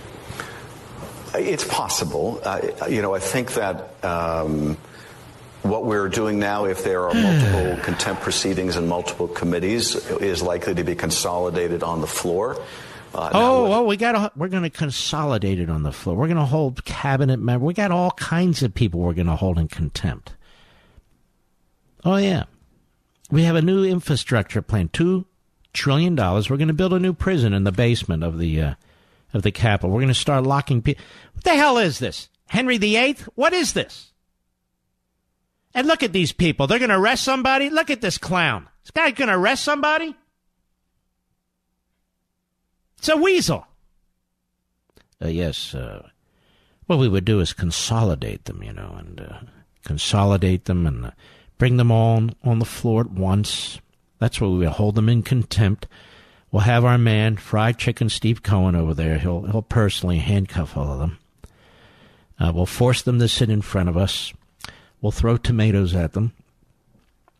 It's possible. Uh, you know, I think that um, what we're doing now, if there are multiple contempt proceedings in multiple committees, is likely to be consolidated on the floor. Uh, oh, oh, we got we're going to consolidate it on the floor. We're going to hold cabinet member. We got all kinds of people we're going to hold in contempt. Oh yeah, we have a new infrastructure plan, two trillion dollars. We're going to build a new prison in the basement of the uh, of the Capitol. We're going to start locking people. What the hell is this, Henry VIII? What is this? And look at these people. They're going to arrest somebody. Look at this clown. This guy going to arrest somebody. It's a weasel. Uh, yes. Uh, what we would do is consolidate them, you know, and uh, consolidate them and uh, bring them all on, the floor at once. That's where we would hold them in contempt. We'll have our man, Fried Chicken Steve Cohen, over there. He'll he'll personally handcuff all of them. Uh, we'll force them to sit in front of us. We'll throw tomatoes at them.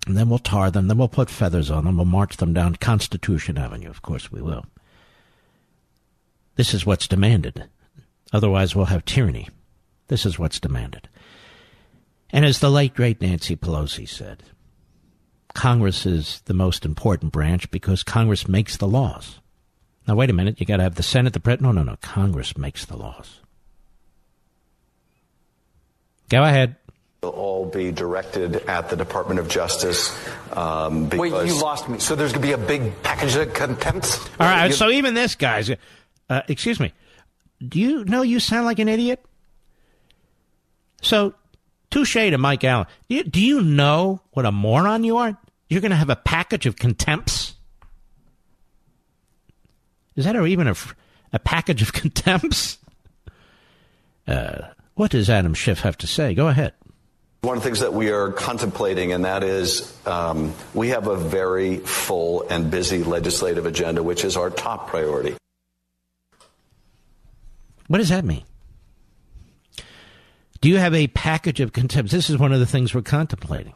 And then we'll tar them. Then we'll put feathers on them. We'll march them down Constitution Avenue. Of course we will. This is what's demanded. Otherwise, we'll have tyranny. This is what's demanded. And as the late, great Nancy Pelosi said, Congress is the most important branch because Congress makes the laws. Now, wait a minute. You got to have the Senate, the President. No, no, no. Congress makes the laws. Go ahead. They'll all be directed at the Department of Justice. Um, Wait, you lost me. So there's going to be a big package of contempt? All right. So even this guy's uh, excuse me. Do you know you sound like an idiot? So, touche to Mike Allen. Do you, do you know what a moron you are? You're going to have a package of contempts? Is that even a, a package of contempts? Uh, what does Adam Schiff have to say? Go ahead. One of the things that we are contemplating, and that is um, we have a very full and busy legislative agenda, which is our top priority. What does that mean? Do you have a package of contempts? This is one of the things we're contemplating.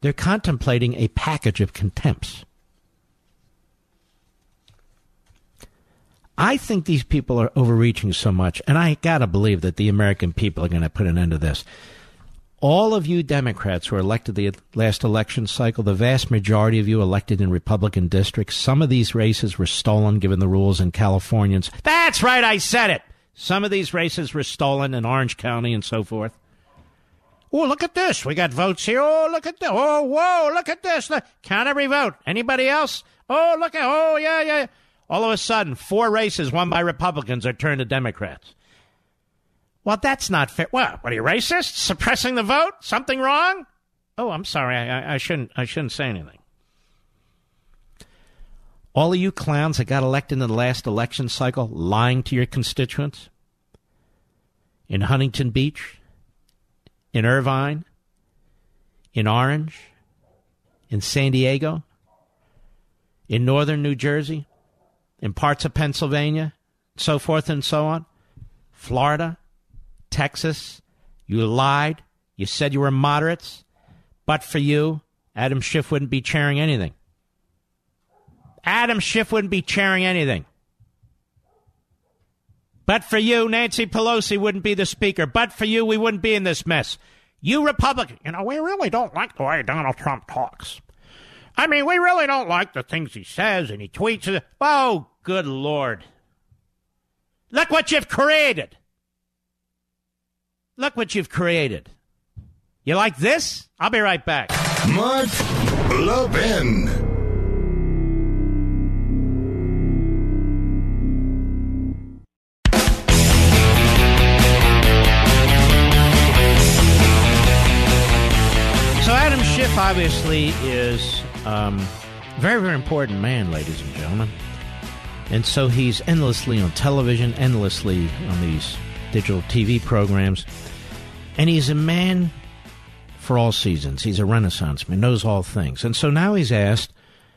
They're contemplating a package of contempts. I think these people are overreaching so much, and I gotta believe that the American people are going to put an end to this. All of you Democrats who were elected the last election cycle, the vast majority of you elected in Republican districts, some of these races were stolen given the rules in Californians. That's right, I said it. Some of these races were stolen in Orange County and so forth. Oh, look at this. We got votes here. Oh, look at this. Oh, whoa, look at this. Count every vote. Anybody else? Oh, look at, oh, yeah, yeah. All of a sudden, four races won by Republicans are turned to Democrats. Well, that's not fair. What? What are you racist? Suppressing the vote? Something wrong? Oh, I'm sorry. I, I, I shouldn't. I shouldn't say anything. All of you clowns that got elected in the last election cycle lying to your constituents? In Huntington Beach, in Irvine, in Orange, in San Diego, in northern New Jersey, in parts of Pennsylvania, so forth and so on, Florida, Texas, you lied. You said you were moderates. But for you, Adam Schiff wouldn't be chairing anything. Adam Schiff wouldn't be chairing anything. But for you, Nancy Pelosi wouldn't be the speaker. But for you, we wouldn't be in this mess. You Republican, you know, we really don't like the way Donald Trump talks. I mean, we really don't like the things he says and he tweets. Oh, good Lord. Look what you've created. Look what you've created. You like this? I'll be right back. Mark Levin. Obviously is um, a very, very important man, ladies and gentlemen. And so he's endlessly on television, endlessly on these digital TV programs. And he's a man for all seasons. He's a renaissance man, knows all things. And so now he's asked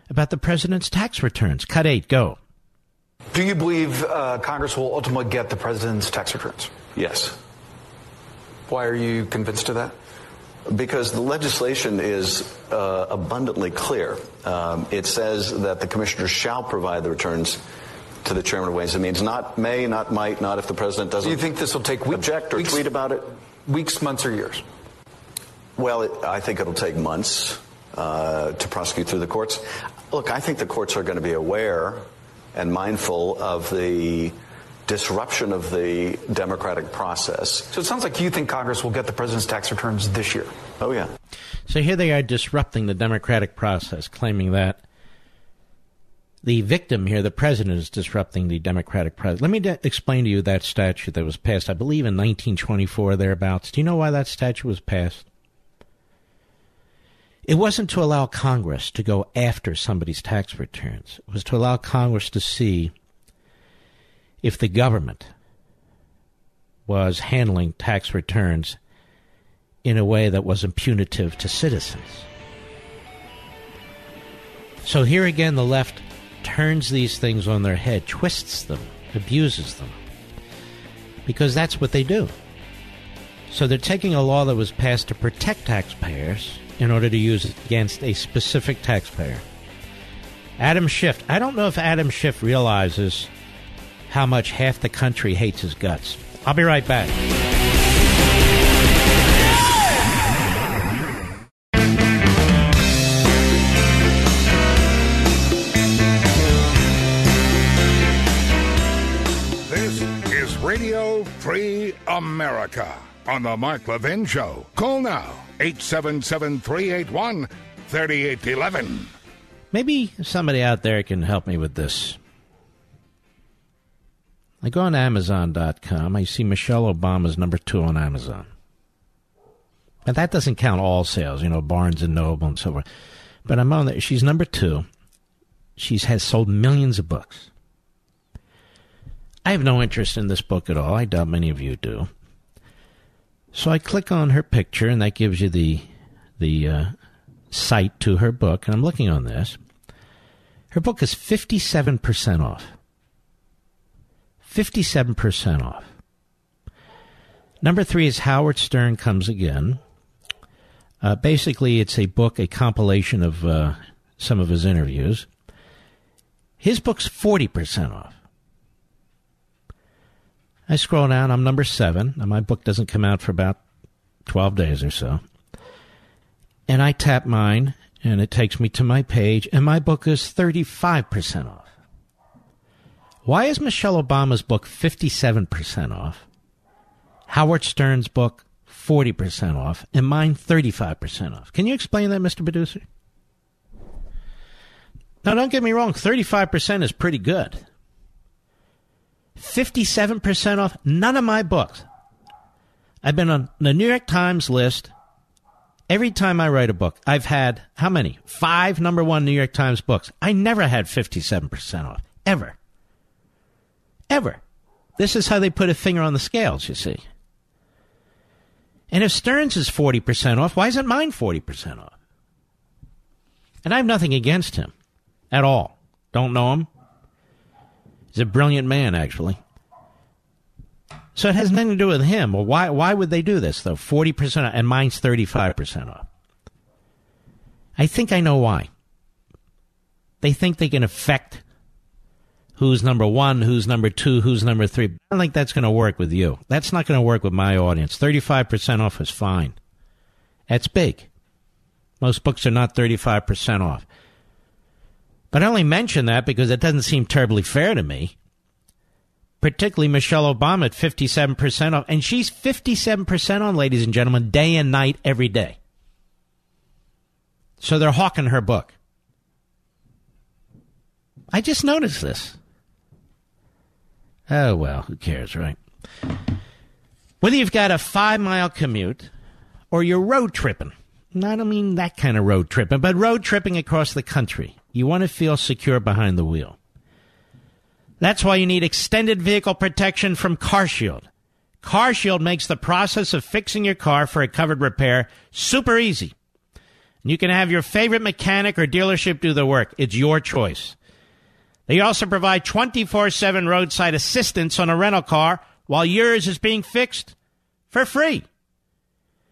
about the president's tax returns. Cut eight, go. Do you believe uh, Congress will ultimately get the president's tax returns? Yes. Why are you convinced of that? Because the legislation is uh, abundantly clear. Um, it says that the commissioners shall provide the returns to the chairman of Ways and Means. Not may, not might, not if the president doesn't. Do you think this will take weeks, object or weeks, tweet about it? Weeks, months, or years? Well, it, I think it'll take months uh, to prosecute through the courts. Look, I think the courts are going to be aware and mindful of the disruption of the democratic process. So it sounds like you think Congress will get the president's tax returns this year. Oh, yeah. So here they are disrupting the democratic process, claiming that the victim here, the president, is disrupting the democratic process. Let me de- explain to you that statute that was passed, I believe, in 1924, thereabouts. Do you know why that statute was passed? It wasn't to allow Congress to go after somebody's tax returns. It was to allow Congress to see if the government was handling tax returns in a way that wasn't punitive to citizens. So here again, the left turns these things on their head, twists them, abuses them, because that's what they do. So they're taking a law that was passed to protect taxpayers in order to use it against a specific taxpayer. Adam Schiff. I don't know if Adam Schiff realizes how much half the country hates his guts. I'll be right back. This is Radio Free America on The Mark Levin Show. Call now 877 381 3811. Maybe somebody out there can help me with this. I go on Amazon.com. I see Michelle Obama's number two on Amazon. And that doesn't count all sales, you know, Barnes and Noble and so forth. But I'm on there. She's number two. She has sold millions of books. I have no interest in this book at all. I doubt many of you do. So I click on her picture, and that gives you the the uh, site to her book. And I'm looking on this. Her book is 57% off. 57% off. Number three is Howard Stern Comes Again. Uh, basically, it's a book, a compilation of uh, some of his interviews. His book's 40% off. I scroll down, I'm number seven. Now, my book doesn't come out for about 12 days or so. And I tap mine, and it takes me to my page, and my book is 35% off. Why is Michelle Obama's book 57% off? Howard Stern's book 40% off, and mine 35% off. Can you explain that, Mr. Producer? Now, don't get me wrong, 35% is pretty good. 57% off, none of my books. I've been on the New York Times list every time I write a book. I've had, how many? Five number one New York Times books. I never had 57% off, ever. Ever. This is how they put a finger on the scales, you see. And if Stern's is 40% off, why isn't mine 40% off? And I have nothing against him at all. Don't know him. He's a brilliant man, actually. So it has nothing to do with him. Well, why, why would they do this, though? 40% off, and mine's 35% off. I think I know why. They think they can affect who's number one, who's number two, who's number three. I don't think that's going to work with you. That's not going to work with my audience. 35% off is fine. That's big. Most books are not 35% off. But I only mention that because it doesn't seem terribly fair to me. Particularly Michelle Obama at 57% off. And she's 57% on, ladies and gentlemen, day and night, every day. So they're hawking her book. I just noticed this. Oh, well, who cares, right? Whether you've got a five mile commute or you're road tripping, I don't mean that kind of road tripping, but road tripping across the country, you want to feel secure behind the wheel. That's why you need extended vehicle protection from CarShield. CarShield makes the process of fixing your car for a covered repair super easy. You can have your favorite mechanic or dealership do the work. It's your choice. They also provide 24 7 roadside assistance on a rental car while yours is being fixed for free.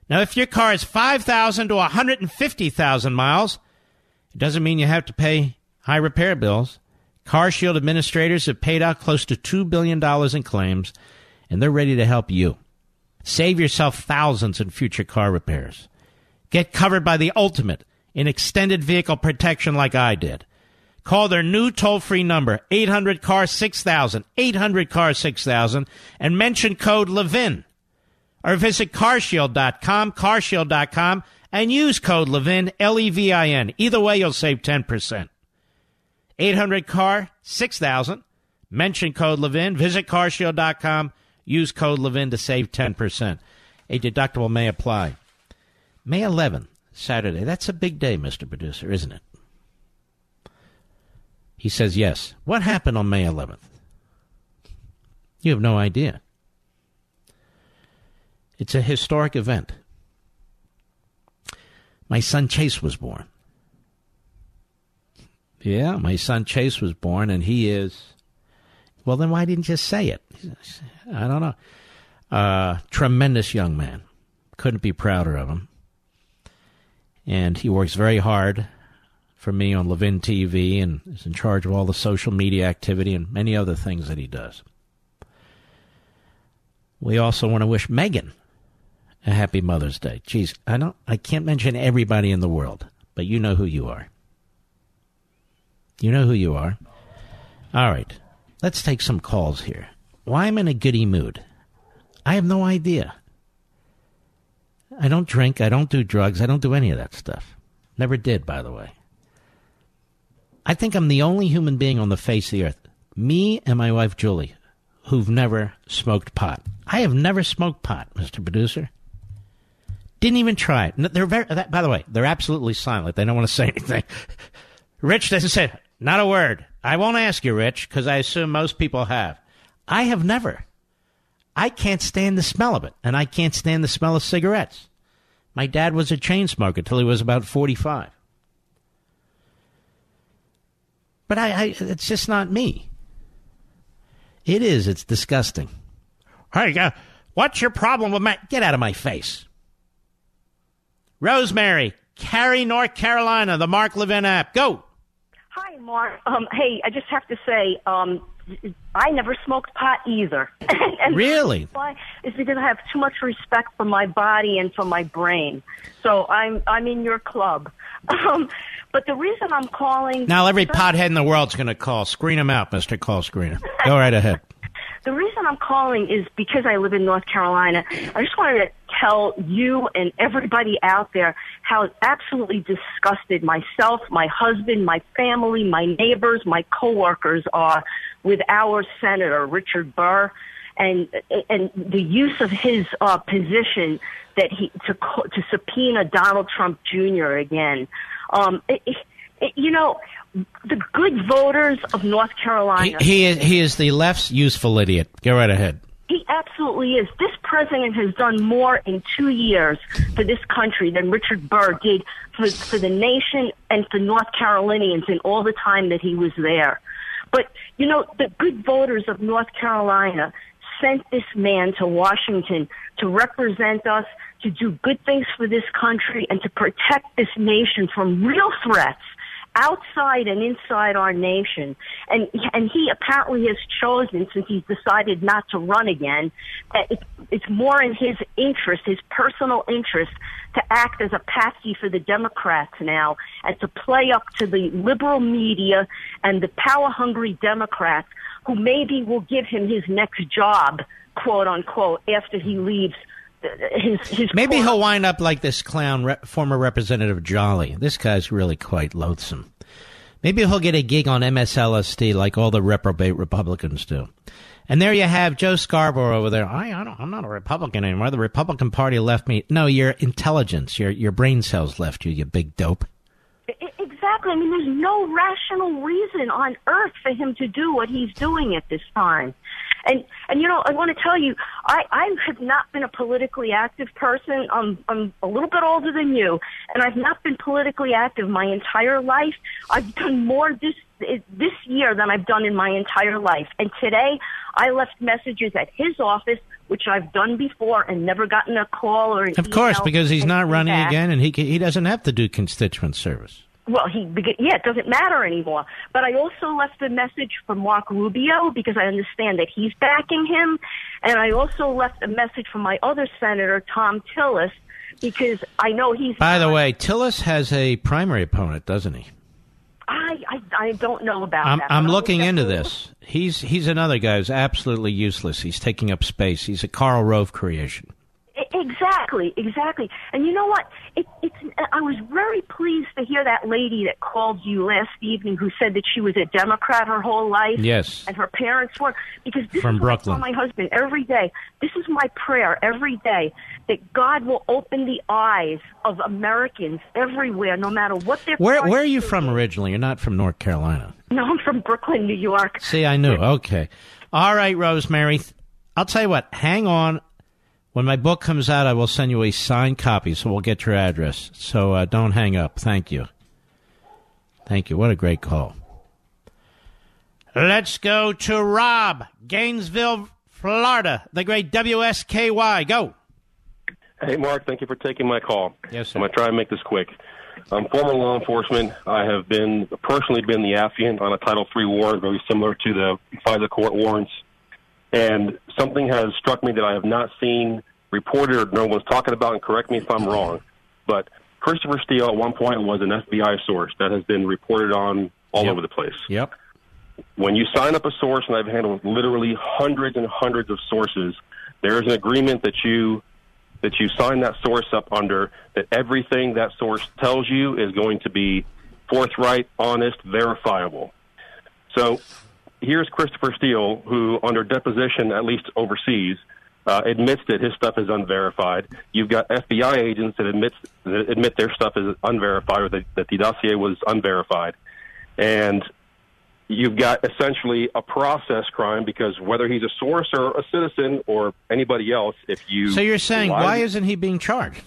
Now, if your car is 5,000 to 150,000 miles, it doesn't mean you have to pay high repair bills. CarShield administrators have paid out close to $2 billion in claims, and they're ready to help you. Save yourself thousands in future car repairs. Get covered by the ultimate in extended vehicle protection like I did. Call their new toll free number, 800 CAR 6000, 800 CAR 6000, and mention code LEVIN. Or visit carshield.com, carshield.com, and use code LEVIN, L E V I N. Either way, you'll save 10%. 800 CAR 6000, mention code LEVIN, visit carshield.com, use code LEVIN to save 10%. A deductible may apply. May 11th, Saturday. That's a big day, Mr. Producer, isn't it? He says yes. What happened on May 11th? You have no idea. It's a historic event. My son Chase was born. Yeah, my son Chase was born, and he is. Well, then why didn't you say it? I don't know. Uh, tremendous young man. Couldn't be prouder of him. And he works very hard for me on Levin TV and is in charge of all the social media activity and many other things that he does. We also want to wish Megan a happy Mother's Day. Geez, I don't I can't mention everybody in the world, but you know who you are. You know who you are. All right. Let's take some calls here. Why I'm in a goody mood? I have no idea. I don't drink, I don't do drugs, I don't do any of that stuff. Never did, by the way. I think I'm the only human being on the face of the earth, me and my wife Julie, who've never smoked pot. I have never smoked pot, Mr. Producer. Didn't even try it. They're very, that, by the way, they're absolutely silent. They don't want to say anything. Rich doesn't say, not a word. I won't ask you, Rich, because I assume most people have. I have never. I can't stand the smell of it, and I can't stand the smell of cigarettes. My dad was a chain smoker till he was about 45. But I, I, it's just not me. It is. It's disgusting. Hey, uh, what's your problem with my? Get out of my face. Rosemary, Cary, North Carolina, the Mark Levin app. Go. Hi, Mark. Um, hey, I just have to say, um, I never smoked pot either. and really? Why is because I have too much respect for my body and for my brain. So I'm I'm in your club. Um, but the reason I'm calling now, every pothead in the world's going to call. Screen him out, Mister Call Screener. Go right ahead. The reason I'm calling is because I live in North Carolina. I just wanted to tell you and everybody out there how absolutely disgusted myself, my husband, my family, my neighbors, my coworkers are with our senator Richard Burr and and the use of his uh, position that he to to subpoena Donald Trump Jr. again. Um, it, it, you know, the good voters of North Carolina. He, he, is he is the left's useful idiot. Go right ahead. He absolutely is. This president has done more in two years for this country than Richard Burr did for, for the nation and for North Carolinians in all the time that he was there. But, you know, the good voters of North Carolina sent this man to Washington to represent us, to do good things for this country, and to protect this nation from real threats outside and inside our nation. And and he apparently has chosen, since he's decided not to run again, that it, it's more in his interest, his personal interest, to act as a patsy for the Democrats now and to play up to the liberal media and the power hungry Democrats who maybe will give him his next job, quote unquote, after he leaves his, his Maybe he'll wind up like this clown, re- former Representative Jolly. This guy's really quite loathsome. Maybe he'll get a gig on MSLSD like all the reprobate Republicans do. And there you have Joe Scarborough over there. I, I don't, I'm not a Republican anymore. The Republican Party left me. No, your intelligence, your your brain cells left you. You big dope. Exactly. I mean, there's no rational reason on earth for him to do what he's doing at this time. And and you know, I want to tell you, I I have not been a politically active person. I'm I'm a little bit older than you, and I've not been politically active my entire life. I've done more this this year than I've done in my entire life. And today, I left messages at his office, which I've done before and never gotten a call or an Of course, because he's not running back. again, and he he doesn't have to do constituent service. Well, he yeah, it doesn't matter anymore. But I also left a message for Marco Rubio because I understand that he's backing him, and I also left a message for my other senator, Thom Tillis, because I know he's. By the way, Tillis has a primary opponent, doesn't he? I I, I don't know about I'm, that. I'm looking into this. He's he's another guy who's absolutely useless. He's taking up space. He's a Karl Rove creation. Exactly, exactly. And you know what? It, it's. I was very pleased to hear that lady that called you last evening, who said that she was a Democrat her whole life. Yes. And her parents were because this From is Brooklyn. my husband every day. This is my prayer every day that God will open the eyes of Americans everywhere, no matter what their. Where where are you is. from originally? You're not from North Carolina. No, I'm from Brooklyn, New York. See, I knew. Okay. All right, Rosemary. I'll tell you what. Hang on. When my book comes out, I will send you a signed copy, so we'll get your address. So uh, don't hang up. Thank you. Thank you. What a great call. Let's go to Rob, Gainesville, Florida, the great WSKY. Go. Hey, Mark, thank you for taking my call. Yes, sir. I'm going to try and make this quick. I'm former law enforcement. I have been personally been the affiant on a Title III warrant, very similar to the FISA court warrants. And something has struck me that I have not seen reported or no one's talking about, and correct me if I'm wrong. But Christopher Steele at one point was an FBI source that has been reported on all over the place. Yep. When you sign up a source, and I've handled literally hundreds and hundreds of sources, there is an agreement that you that you sign that source up under that everything that source tells you is going to be forthright, honest, verifiable. So here's Christopher Steele, who, under deposition, at least overseas, uh, admits that his stuff is unverified. You've got FBI agents that admits that admit their stuff is unverified, or that, that the dossier was unverified, and you've got essentially a process crime because whether he's a source or a citizen or anybody else, if you So you're saying why isn't he being charged?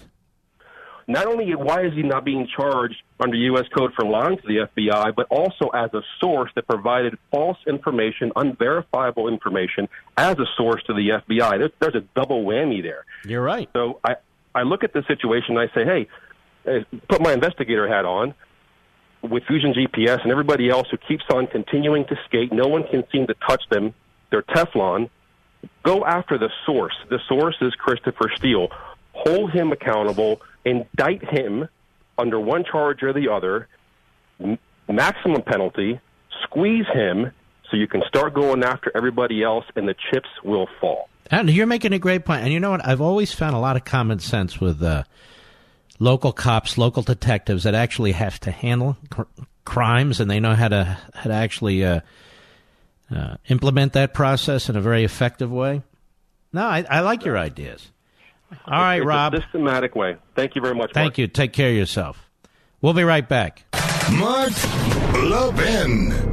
Not only why is he not being charged under U.S. code for lying to the FBI, but also as a source that provided false information, unverifiable information, as a source to the FBI. There's, there's a double whammy there. You're right. So I, I look at the situation and I say, hey, uh, put my investigator hat on with Fusion GPS and everybody else who keeps on continuing to skate. No one can seem to touch them. They're Teflon. Go after the source. The source is Christopher Steele. Hold him accountable. Indict him under one charge or the other. M- maximum penalty. Squeeze him so you can start going after everybody else, and the chips will fall. And you're making a great point. And you know what? I've always found a lot of common sense with uh, local cops, local detectives that actually have to handle cr- crimes, and they know how to how to actually uh, uh, implement that process in a very effective way. No, I, I like your ideas. All right, It's a Rob. systematic way. Thank you very much. Thank you. Take care of yourself. We'll be right back. Mark Levin.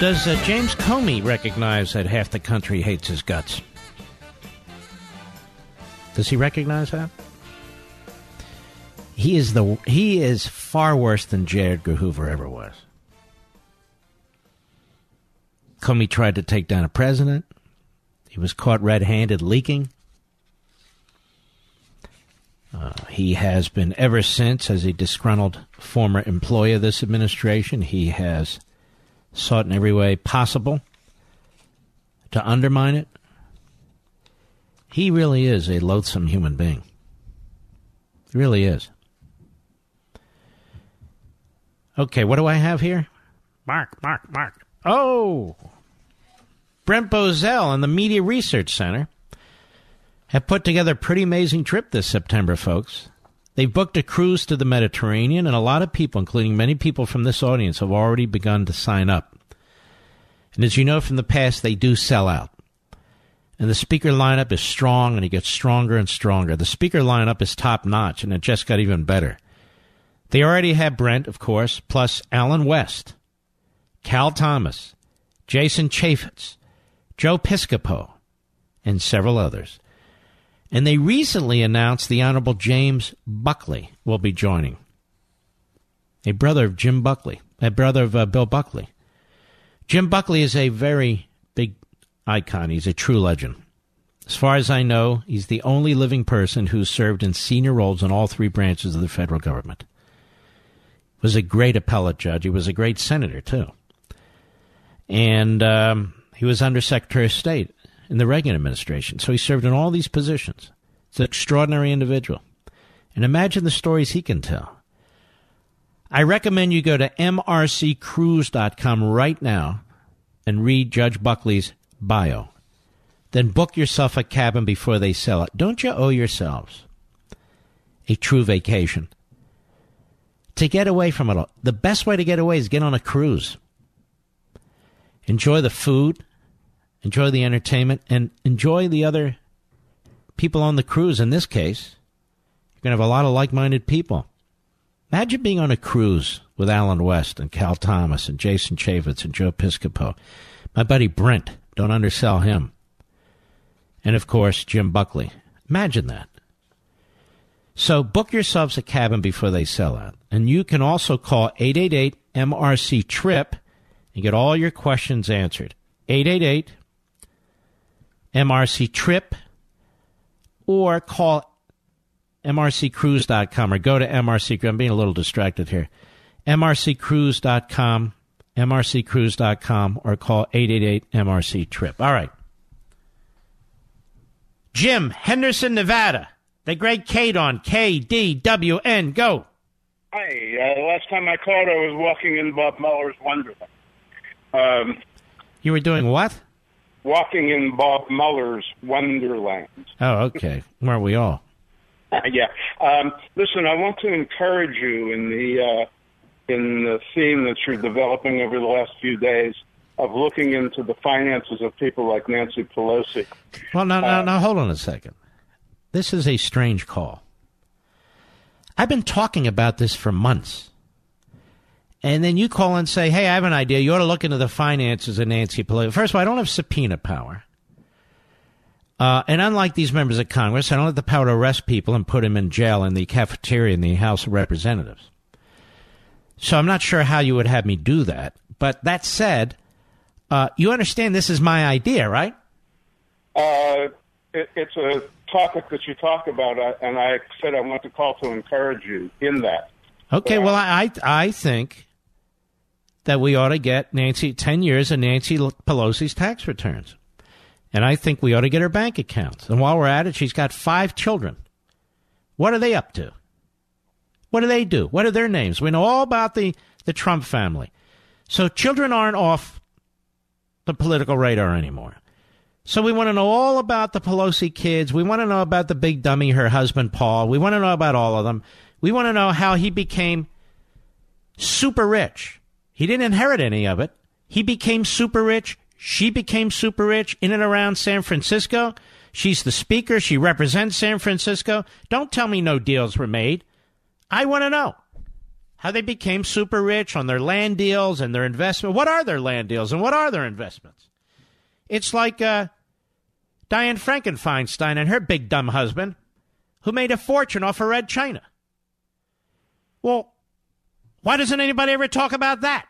Does uh, James Comey recognize that half the country hates his guts? Does he recognize that? He is the he is far worse than J. Edgar Hoover ever was. Comey tried to take down a president. He was caught red-handed leaking. Uh, he has been ever since, as a disgruntled former employee of this administration, he has sought in every way possible to undermine it. He really is a loathsome human being. He really is. Okay, what do I have here? Mark, Mark, Mark. Oh! Brent Bozell and the Media Research Center have put together a pretty amazing trip this September, folks. They've booked a cruise to the Mediterranean, and a lot of people, including many people from this audience, have already begun to sign up. And as you know from the past, they do sell out. And the speaker lineup is strong, and it gets stronger and stronger. The speaker lineup is top notch, and it just got even better. They already have Brent, of course, plus Allen West, Cal Thomas, Jason Chaffetz, Joe Piscopo, and several others. And they recently announced the Honorable James Buckley will be joining. A brother of Jim Buckley, a brother of uh, Bill Buckley. Jim Buckley is a very big icon. He's a true legend. As far as I know, he's the only living person who's served in senior roles in all three branches of the federal government. Was a great appellate judge. He was a great senator too, and um, he was Undersecretary of State in the Reagan administration. So he served in all these positions. It's an extraordinary individual, and imagine the stories he can tell. I recommend you go to mrccruise.com right now and read Judge Buckley's bio. Then book yourself a cabin before they sell it. Don't you owe yourselves a true vacation? To get away from it all, the best way to get away is get on a cruise. Enjoy the food, enjoy the entertainment, and enjoy the other people on the cruise. In this case, you're going to have a lot of like minded people. Imagine being on a cruise with Allen West and Cal Thomas and Jason Chaffetz and Joe Piscopo. My buddy Brent, don't undersell him. And of course, Jim Buckley. Imagine that. So book yourselves a cabin before they sell out. And you can also call 888 MRC TRIP and get all your questions answered. 888 MRC TRIP or call mrccruise.com or go to MRC. I'm being a little distracted here. mrccruise.com, mrccruise.com, or call 888 MRC TRIP. All right. Jim, Henderson, Nevada. The great Kate on KDWN. Go. Hi. Uh, last time I called, I was walking in Bob Mueller's Wonderland. Um, you were doing what? Walking in Bob Mueller's Wonderland. Oh, okay. Weren't we all? yeah. Um, listen, I want to encourage you in the uh, in the theme that you're developing over the last few days of looking into the finances of people like Nancy Pelosi. Well, now, now, now, hold on a second. This is a strange call. I've been talking about this for months. And then you call and say, hey, I have an idea. You ought to look into the finances of Nancy Pelosi. First of all, I don't have subpoena power. Uh, and unlike these members of Congress, I don't have the power to arrest people and put them in jail in the cafeteria in the House of Representatives. So I'm not sure how you would have me do that. But that said, uh, you understand this is my idea, right? Uh, it, it's a topic that you talk about, and I said I want to call to encourage you in that. Okay, well, um, I I think that we ought to get Nancy ten years of Nancy Pelosi's tax returns, and I think we ought to get her bank accounts. And while we're at it, she's got five children. What are they up to? What do they do? What are their names? We know all about the the Trump family. So children aren't off the political radar anymore. So we want to know all about the Pelosi kids. We want to know about the big dummy, her husband, Paul. We want to know about all of them. We want to know how he became super rich. He didn't inherit any of it. He became super rich. She became super rich in and around San Francisco. She's the speaker. She represents San Francisco. Don't tell me no deals were made. I want to know how they became super rich on their land deals and their investment. What are their land deals and what are their investments? It's like uh, Dianne Frankenfeinstein and her big dumb husband, who made a fortune off of red china. Well, why doesn't anybody ever talk about that?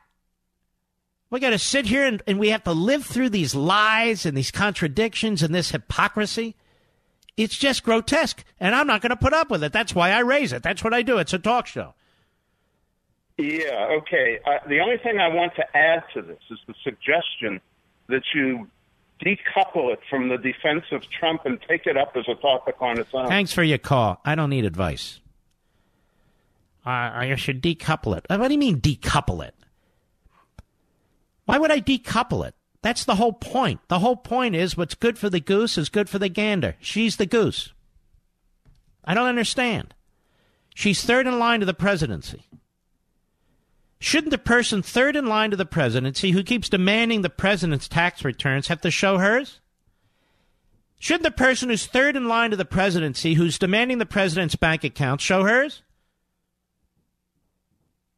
We got to sit here and, and we have to live through these lies and these contradictions and this hypocrisy. It's just grotesque, and I'm not going to put up with it. That's why I raise it. That's what I do. It's a talk show. Yeah, okay. Uh, the only thing I want to add to this is the suggestion that you decouple it from the defense of Trump and take it up as a topic on its own. Thanks for your call. I don't need advice. Uh, I should decouple it. What do you mean decouple it? Why would I decouple it? That's the whole point. The whole point is what's good for the goose is good for the gander. She's the goose. I don't understand. She's third in line to the presidency. Shouldn't the person third in line to the presidency who keeps demanding the president's tax returns have to show hers? Shouldn't the person who's third in line to the presidency who's demanding the president's bank account show hers?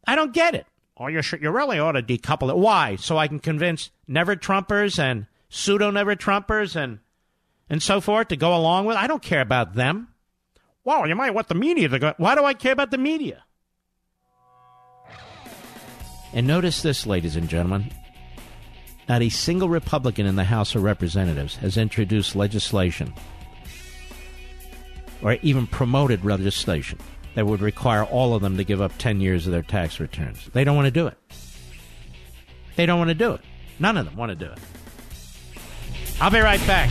I don't get it. Oh, you you really ought to decouple it. Why? So I can convince never Trumpers and pseudo never Trumpers and and so forth to go along with. I don't care about them. Well, you might want the media to go. Why do I care about the media? And notice this, ladies and gentlemen. not a single Republican in the House of Representatives has introduced legislation or even promoted legislation that would require all of them to give up 10 years of their tax returns. They don't want to do it. They don't want to do it. None of them want to do it. I'll be right back.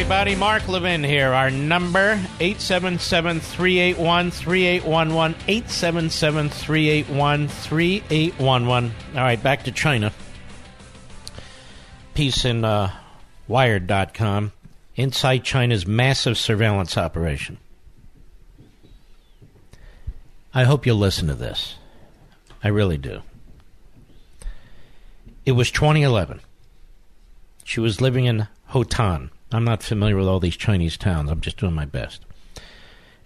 Everybody. Mark Levin here. Our number, 877-381-3811, 877-381-3811. All right, back to China. Piece in uh, Wired.com. Inside China's massive surveillance operation. I hope you'll listen to this. I really do. It was 2011. She was living in Hotan. I'm not familiar with all these Chinese towns. I'm just doing my best.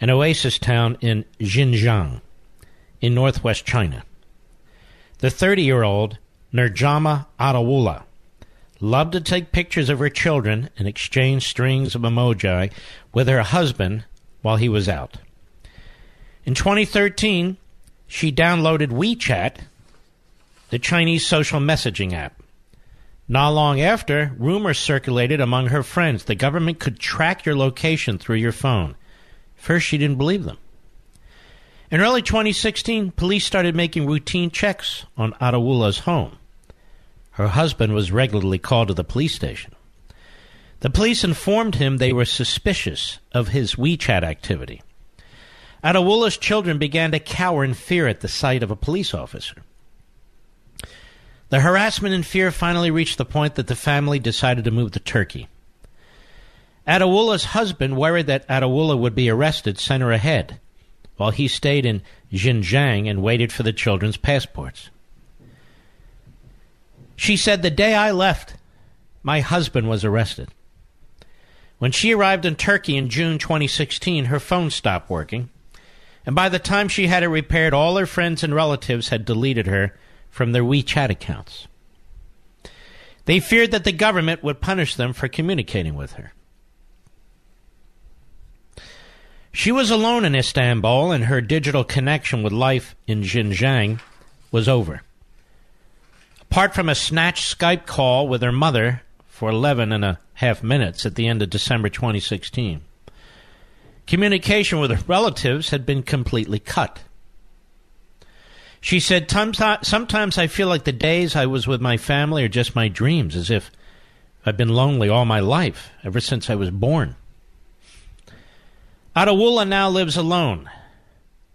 An oasis town in Xinjiang, in northwest China. The 30 year old Nurjama Adawula loved to take pictures of her children and exchange strings of emoji with her husband while he was out. In 2013, she downloaded WeChat, the Chinese social messaging app. Not long after, rumors circulated among her friends that the government could track your location through your phone. First, she didn't believe them. In early 2016, police started making routine checks on Adawula's home. Her husband was regularly called to the police station. The police informed him they were suspicious of his WeChat activity. Adawula's children began to cower in fear at the sight of a police officer. The harassment and fear finally reached the point that the family decided to move to Turkey. Adawula's husband, worried that Adawula would be arrested, sent her ahead, while he stayed in Xinjiang and waited for the children's passports. She said, The day I left, my husband was arrested. When she arrived in Turkey in June 2016, her phone stopped working, and by the time she had it repaired, all her friends and relatives had deleted her from their WeChat accounts. They feared that the government would punish them for communicating with her. She was alone in Istanbul, and her digital connection with life in Xinjiang was over. Apart from a snatched Skype call with her mother for 11 and a half minutes at the end of December 2016, communication with her relatives had been completely cut. She said, Sometimes I feel like the days I was with my family are just my dreams, as if I've been lonely all my life, ever since I was born. Adawula now lives alone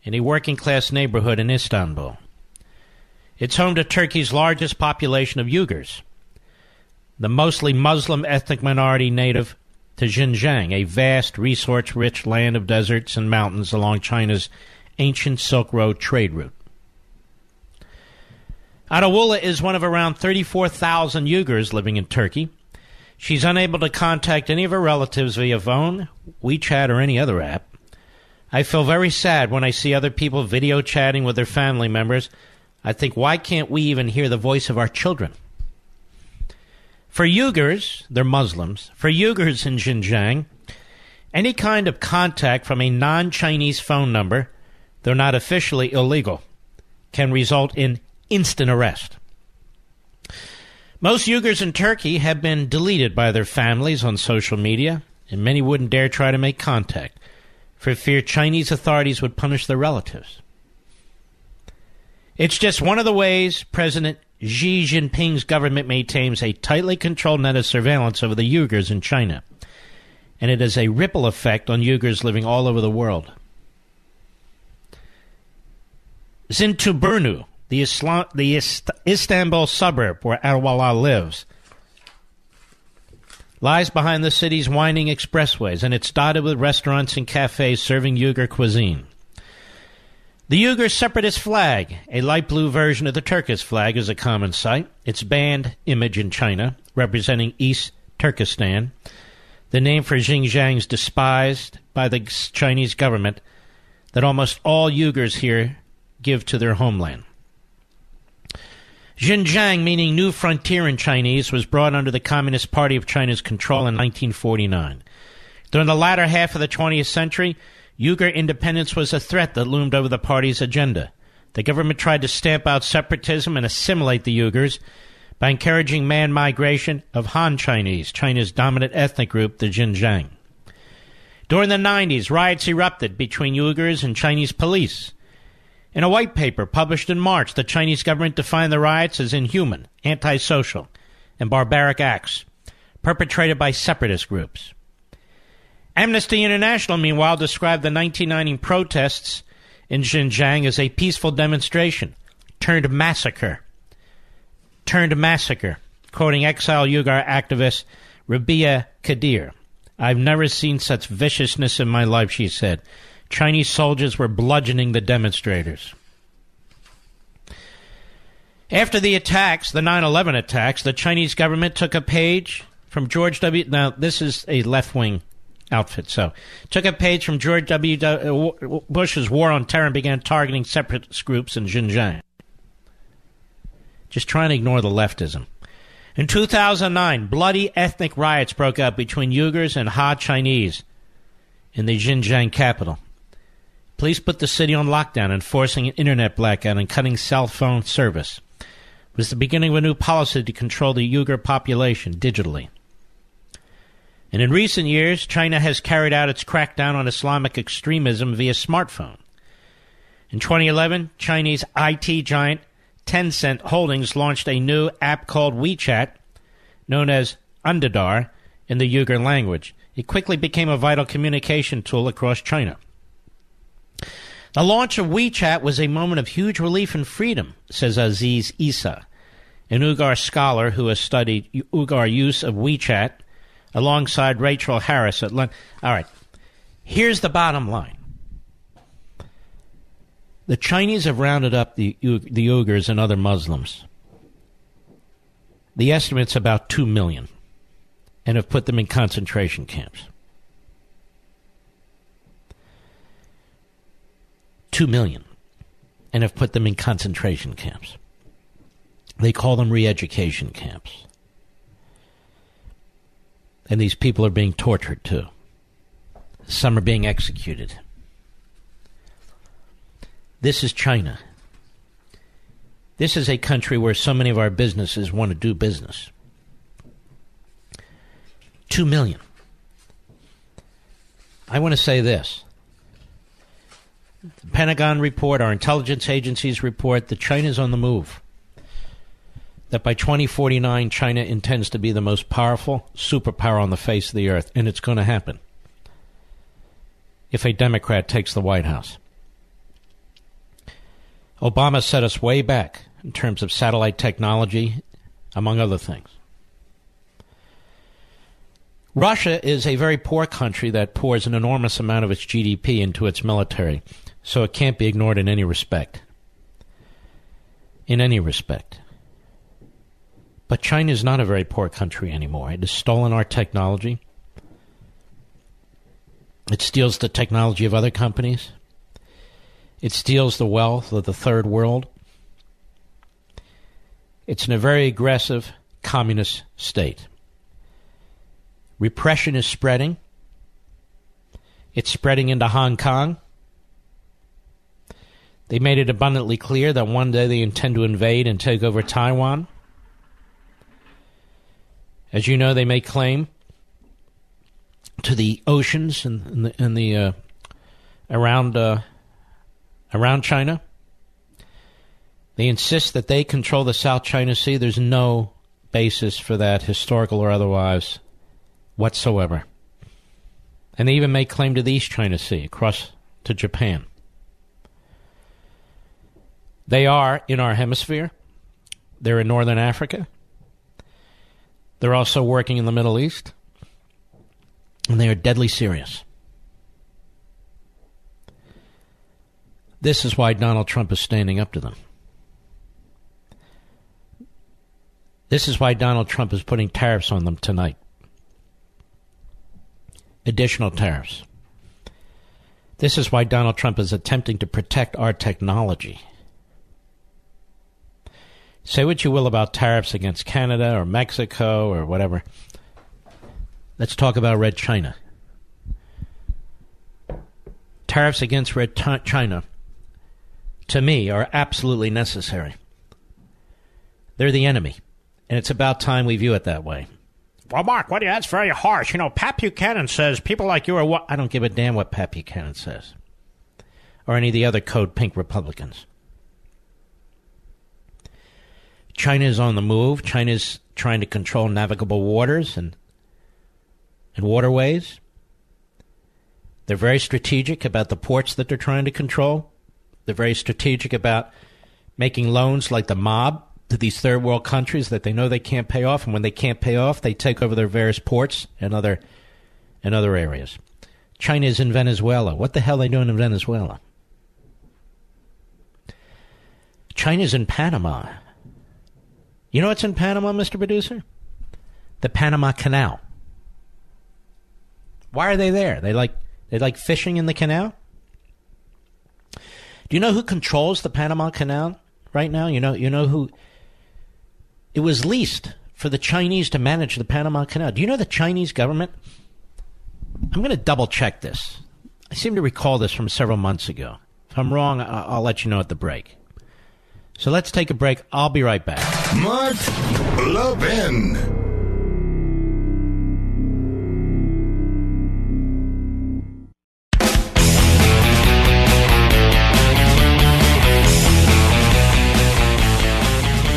in a working class neighborhood in Istanbul. It's home to Turkey's largest population of Uyghurs, the mostly Muslim ethnic minority native to Xinjiang, a vast, resource rich land of deserts and mountains along China's ancient Silk Road trade route. Adawula is one of around 34,000 Uyghurs living in Turkey. She's unable to contact any of her relatives via phone, WeChat, or any other app. I feel very sad when I see other people video chatting with their family members. I think, why can't we even hear the voice of our children? For Uyghurs, they're Muslims, for Uyghurs in Xinjiang, any kind of contact from a non Chinese phone number, though not officially illegal, can result in instant arrest. Most Uyghurs in Turkey have been deleted by their families on social media, and many wouldn't dare try to make contact for fear Chinese authorities would punish their relatives. It's just one of the ways President Xi Jinping's government maintains a tightly controlled net of surveillance over the Uyghurs in China, and it has a ripple effect on Uyghurs living all over the world. Zeytinburnu, the, Islam, the Ist- Istanbul suburb where Adawula lives, lies behind the city's winding expressways, and it's dotted with restaurants and cafes serving Uyghur cuisine. The Uyghur separatist flag, a light blue version of the Turkish flag, is a common sight. Its banned image in China, representing East Turkestan. The name for Xinjiang is despised by the Chinese government that almost all Uyghurs here give to their homeland. Xinjiang, meaning New Frontier in Chinese, was brought under the Communist Party of China's control in 1949. During the latter half of the 20th century, Uyghur independence was a threat that loomed over the party's agenda. The government tried to stamp out separatism and assimilate the Uyghurs by encouraging man migration of Han Chinese, China's dominant ethnic group, the Xinjiang. During the 90s, riots erupted between Uyghurs and Chinese police. In a white paper published in March, the Chinese government defined the riots as inhuman, antisocial, and barbaric acts perpetrated by separatist groups. Amnesty International, meanwhile, described the 1990 protests in Xinjiang as a peaceful demonstration turned massacre. Turned massacre, quoting exile Uyghur activist Rebiya Kadeer. I've never seen such viciousness in my life, she said. Chinese soldiers were bludgeoning the demonstrators. After the attacks, the 9 11 attacks, the Chinese government took a page from George W. Now, this is a left wing outfit, so took a page from George W. Uh, Bush's war on terror and began targeting separatist groups in Xinjiang. Just trying to ignore the leftism. In 2009, bloody ethnic riots broke out between Uyghurs and Han Chinese in the Xinjiang capital. Police put the city on lockdown, enforcing an internet blackout and cutting cell phone service. It was the beginning of a new policy to control the Uyghur population digitally. And in recent years, China has carried out its crackdown on Islamic extremism via smartphone. In 2011, Chinese IT giant Tencent Holdings launched a new app called WeChat, known as Undadar in the Uyghur language. It quickly became a vital communication tool across China. The launch of WeChat was a moment of huge relief and freedom, says Aziz Isa, an Uyghur scholar who has studied Uyghur use of WeChat alongside Rachel Harris at London. All right, here's the bottom line. The Chinese have rounded up the, the Uyghurs and other Muslims. The estimate's about 2 million and have put them in concentration camps. 2 million and have put them in concentration camps. They call them re education camps. And these people are being tortured too. Some are being executed. This is China. This is a country where so many of our businesses want to do business. Two million. I want to say this. The Pentagon report, our intelligence agencies report that China's on the move that by 2049, China intends to be the most powerful superpower on the face of the earth, and it's going to happen if a Democrat takes the White House. Obama set us way back in terms of satellite technology, among other things. Russia is a very poor country that pours an enormous amount of its GDP into its military, so it can't be ignored in any respect. In any respect. But China is not a very poor country anymore. It has stolen our technology. It steals the technology of other companies. It steals the wealth of the third world. It's in a very aggressive communist state. Repression is spreading. It's spreading into Hong Kong. They made it abundantly clear that one day they intend to invade and take over Taiwan. As you know, they make claim to the oceans and, the, and the uh, around uh, around China. They insist that they control the South China Sea. There's no basis for that, historical or otherwise, whatsoever. And they even make claim to the East China Sea, across to Japan. They are in our hemisphere. They're in northern Africa. They're also working in the Middle East, and they are deadly serious. This is why Donald Trump is standing up to them. This is why Donald Trump is putting tariffs on them tonight. Additional tariffs. This is why Donald Trump is attempting to protect our technology. Say what you will about tariffs against Canada or Mexico or whatever. Let's talk about Red China. Tariffs against Red T- China, to me, are absolutely necessary. They're the enemy, and it's about time we view it that way. Well, Mark, what? That's very harsh. You know, Pat Buchanan says people like you are what? I don't give a damn what Pat Buchanan says, or any of the other Code Pink Republicans. China is on the move. China is trying to control navigable waters and and waterways. They're very strategic about the ports that they're trying to control. They're very strategic about making loans like the mob to these third world countries that they know they can't pay off, and when they can't pay off, they take over their various ports and other and other areas. China is in Venezuela. What the hell are they doing in Venezuela? China's in Panama. You know what's in Panama, Mr. Producer? The Panama Canal. Why are they there? They like they like fishing in the canal? Do you know who controls the Panama Canal right now? You know you know who it was leased for the Chinese to manage the Panama Canal. Do you know the Chinese government? I'm going to double check this. I seem to recall this from several months ago. If I'm wrong, I'll let you know at the break. So let's take a break. I'll be right back. Mark Levin.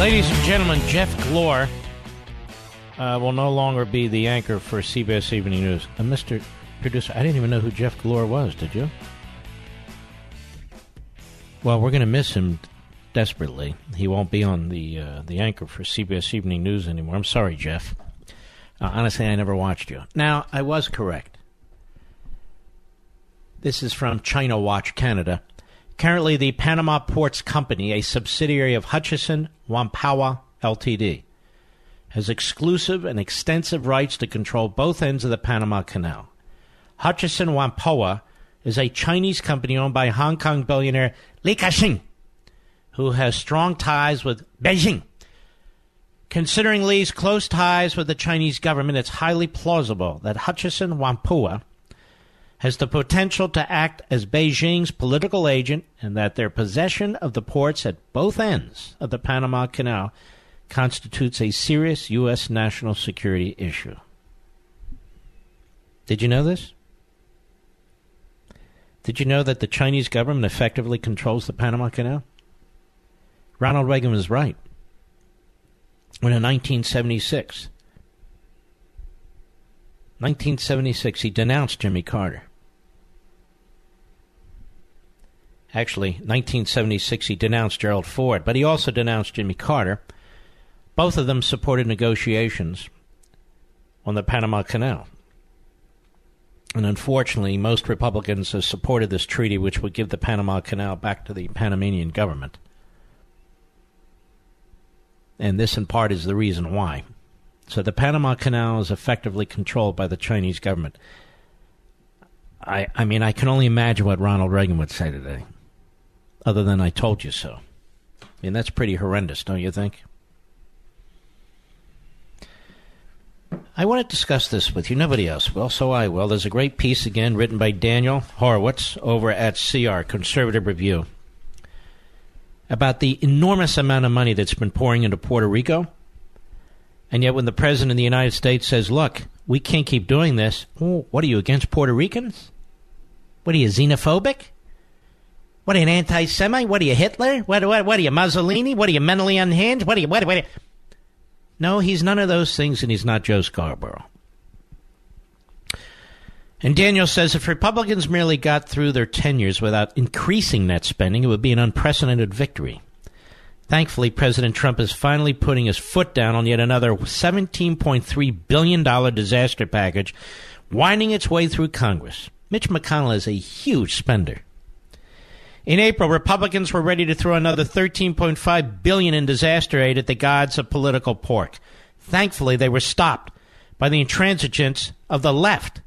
Ladies and gentlemen, Jeff Glor uh, will no longer be the anchor for CBS Evening News. Uh, Mr. Producer, I didn't even know who Jeff Glor was, did you? Well, we're going to miss him desperately. He won't be on the uh, the anchor for CBS Evening News anymore. I'm sorry, Jeff. Uh, honestly, I never watched you. Now, I was correct. This is from China Watch Canada. Currently, the Panama Ports Company, a subsidiary of Hutchison Whampoa Ltd., has exclusive and extensive rights to control both ends of the Panama Canal. Hutchison Whampoa is a Chinese company owned by Hong Kong billionaire Li Ka-shing, who has strong ties with Beijing. Considering Li's close ties with the Chinese government, it's highly plausible that Hutchison Whampoa has the potential to act as Beijing's political agent and that their possession of the ports at both ends of the Panama Canal constitutes a serious U.S. national security issue. Did you know this? Did you know that the Chinese government effectively controls the Panama Canal? Ronald Reagan was right. When in 1976, 1976, he denounced Jimmy Carter. Actually, 1976, he denounced Gerald Ford, but he also denounced Jimmy Carter. Both of them supported negotiations on the Panama Canal. And unfortunately, most Republicans have supported this treaty, which would give the Panama Canal back to the Panamanian government. And this, in part, is the reason why. So the Panama Canal is effectively controlled by the Chinese government. I, I mean, I can only imagine what Ronald Reagan would say today other than I told you so. I mean, that's pretty horrendous, don't you think? I want to discuss this with you. Nobody else will, so I will. There's a great piece again written by Daniel Horowitz over at CR, Conservative Review, about the enormous amount of money that's been pouring into Puerto Rico. And yet, when the President of the United States says, look, we can't keep doing this, what are you, against Puerto Ricans? What are you, xenophobic? What are you, an anti-Semite? What are you, Hitler? What, what, what are you, Mussolini? What are you, mentally unhinged? What are you, what, what are you? No, he's none of those things, and he's not Joe Scarborough. And Daniel says if Republicans merely got through their tenures without increasing net spending, it would be an unprecedented victory. Thankfully, President Trump is finally putting his foot down on yet another $17.3 billion disaster package, winding its way through Congress. Mitch McConnell is a huge spender. In April, Republicans were ready to throw another 13.5 billion in disaster aid at the gods of political pork. Thankfully, they were stopped by the intransigence of the left.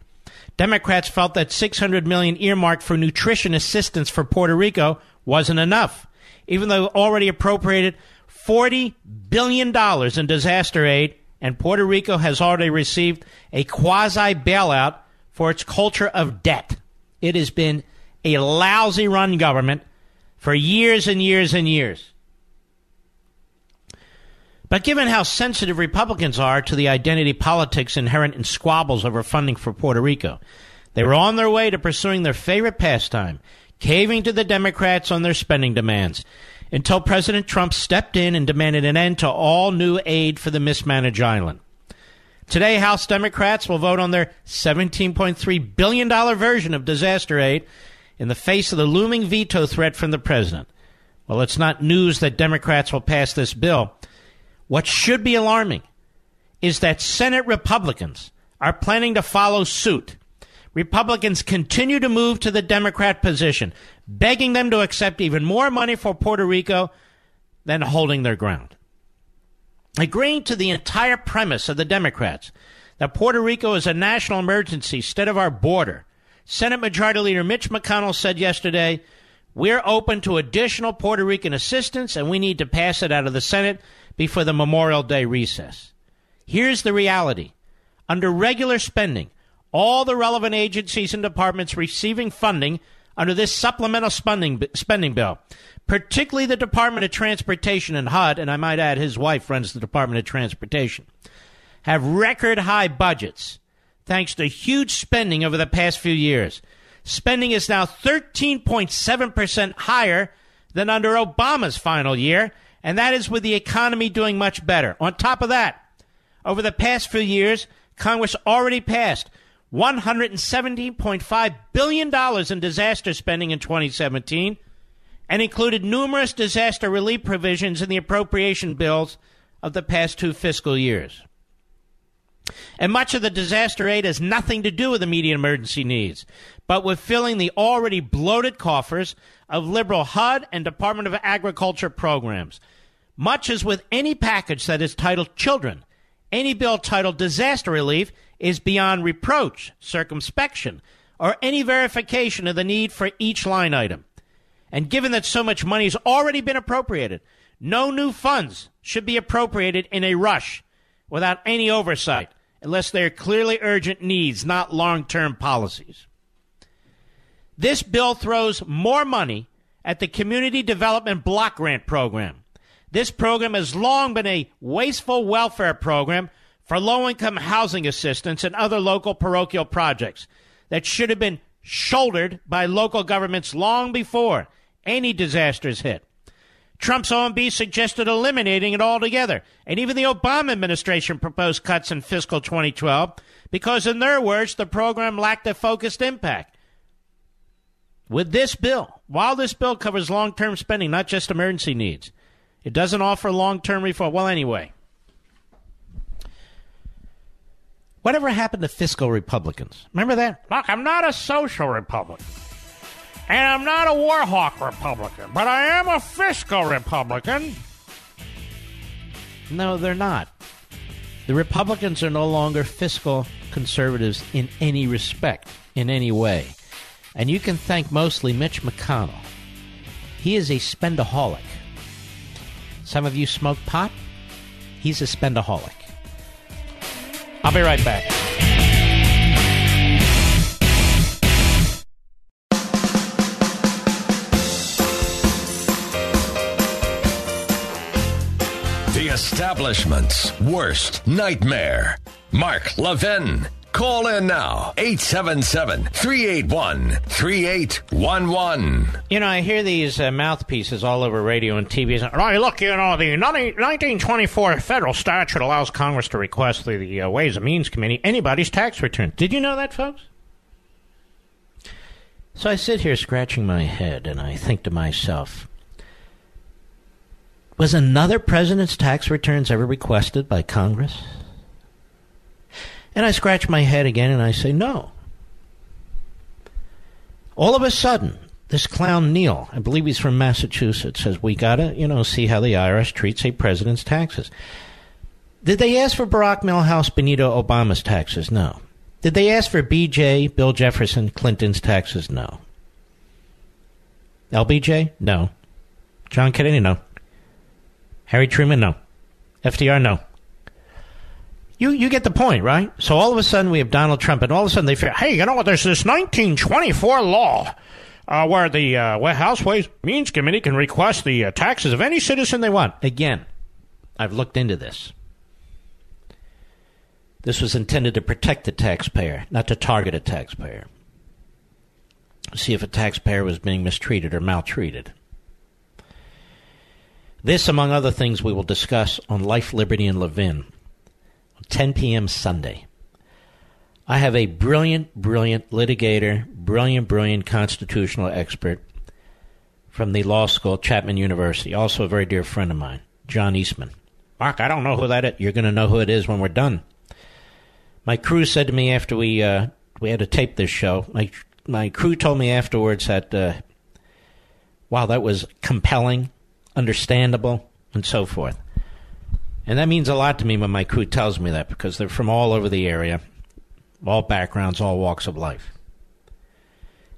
Democrats felt that 600 million earmarked for nutrition assistance for Puerto Rico wasn't enough, even though already appropriated 40 billion dollars in disaster aid and Puerto Rico has already received a quasi bailout for its culture of debt. It has been a lousy run government for years and years and years. But given how sensitive Republicans are to the identity politics inherent in squabbles over funding for Puerto Rico, they were on their way to pursuing their favorite pastime, caving to the Democrats on their spending demands, until President Trump stepped in and demanded an end to all new aid for the mismanaged island. Today, House Democrats will vote on their $17.3 billion version of disaster aid in the face of the looming veto threat from the president. Well, it's not news that Democrats will pass this bill. What should be alarming is that Senate Republicans are planning to follow suit. Republicans continue to move to the Democrat position, begging them to accept even more money for Puerto Rico than holding their ground. Agreeing to the entire premise of the Democrats that Puerto Rico is a national emergency instead of our border Senate Majority Leader Mitch McConnell said yesterday, We're open to additional Puerto Rican assistance, and we need to pass it out of the Senate before the Memorial Day recess. Here's the reality under regular spending, all the relevant agencies and departments receiving funding under this supplemental spending, spending bill, particularly the Department of Transportation and HUD, and I might add his wife runs the Department of Transportation, have record high budgets thanks to huge spending over the past few years. Spending is now 13.7% higher than under Obama's final year, and that is with the economy doing much better. On top of that, over the past few years, Congress already passed $117.5 billion in disaster spending in 2017 and included numerous disaster relief provisions in the appropriation bills of the past two fiscal years. And much of the disaster aid has nothing to do with immediate emergency needs, but with filling the already bloated coffers of liberal HUD and Department of Agriculture programs. Much as with any package that is titled Children, any bill titled Disaster Relief is beyond reproach, circumspection, or any verification of the need for each line item. And given that so much money has already been appropriated, no new funds should be appropriated in a rush without any oversight unless they are clearly urgent needs, not long term policies. This bill throws more money at the Community Development Block Grant Program. This program has long been a wasteful welfare program for low income housing assistance and other local parochial projects that should have been shouldered by local governments long before any disasters hit. Trump's OMB suggested eliminating it altogether. And even the Obama administration proposed cuts in fiscal 2012 because, in their words, the program lacked a focused impact. With this bill, while this bill covers long term spending, not just emergency needs, it doesn't offer long term reform. Well, anyway, whatever happened to fiscal Republicans? Remember that? Look, I'm not a social Republican. And I'm not a Warhawk Republican, but I am a fiscal Republican. No, they're not. The Republicans are no longer fiscal conservatives in any respect, in any way. And you can thank mostly Mitch McConnell. He is a spendaholic. Some of you smoke pot? He's a spendaholic. I'll be right back. The establishment's worst nightmare. Mark Levin. Call in now, 877 381 3811. You know, I hear these uh, mouthpieces all over radio and TV. Oh, look, you know, the 1924 federal statute allows Congress to request through the uh, Ways and Means Committee anybody's tax return. Did you know that, folks? So I sit here scratching my head and I think to myself, was another president's tax returns ever requested by Congress? And I scratch my head again and I say, no. All of a sudden, this clown Neal, I believe he's from Massachusetts, says we gotta, you know, see how the IRS treats a president's taxes. Did they ask for Barack Milhouse Benito Obama's taxes? No. Did they ask for BJ, Bill Jefferson, Clinton's taxes? No. LBJ? No. John Kennedy? No. Harry Truman? No. FDR? No. You you get the point, right? So all of a sudden we have Donald Trump, and all of a sudden they figure, hey, you know what? There's this 1924 law uh, where the uh, House Ways Means Committee can request the uh, taxes of any citizen they want. Again, I've looked into this. This was intended to protect the taxpayer, not to target a taxpayer. See if a taxpayer was being mistreated or maltreated. This, among other things, we will discuss on Life, Liberty, and Levin 10 p.m. Sunday. I have a brilliant, brilliant litigator, brilliant, brilliant constitutional expert from the law school, Chapman University, also a very dear friend of mine, John Eastman. Mark, I don't know who that is. You're going to know who it is when we're done. My crew said to me after we uh, we had to tape this show. My my crew told me afterwards that uh, wow, that was compelling, understandable, and so forth. And that means a lot to me when my crew tells me that because they're from all over the area, all backgrounds, all walks of life.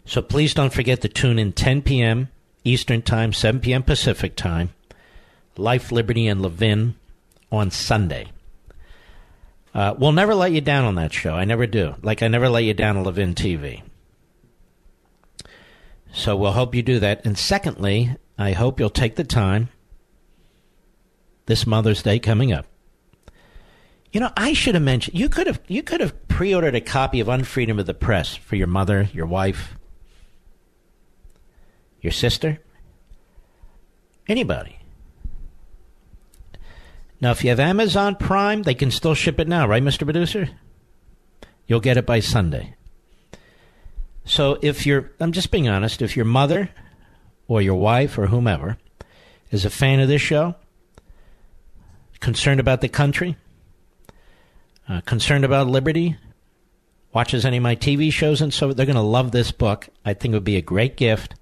So please don't forget to tune in 10 p.m. Eastern Time, 7 p.m. Pacific Time, Life, Liberty, and Levin on Sunday. Uh, we'll never let you down on that show. I never do. Like I never let you down on Levin TV. So we'll hope you do that. And secondly, I hope you'll take the time this Mother's Day coming up. You know, I should have mentioned you could have you could have pre-ordered a copy of Unfreedom of the Press for your mother, your wife, your sister, anybody. Now, if you have Amazon Prime, they can still ship it now, right, Mr. Producer? You'll get it by Sunday. So if you're, I'm just being honest, if your mother or your wife or whomever is a fan of this show, concerned about the country, uh, concerned about liberty, watches any of my TV shows, and so they're going to love this book. I think it would be a great gift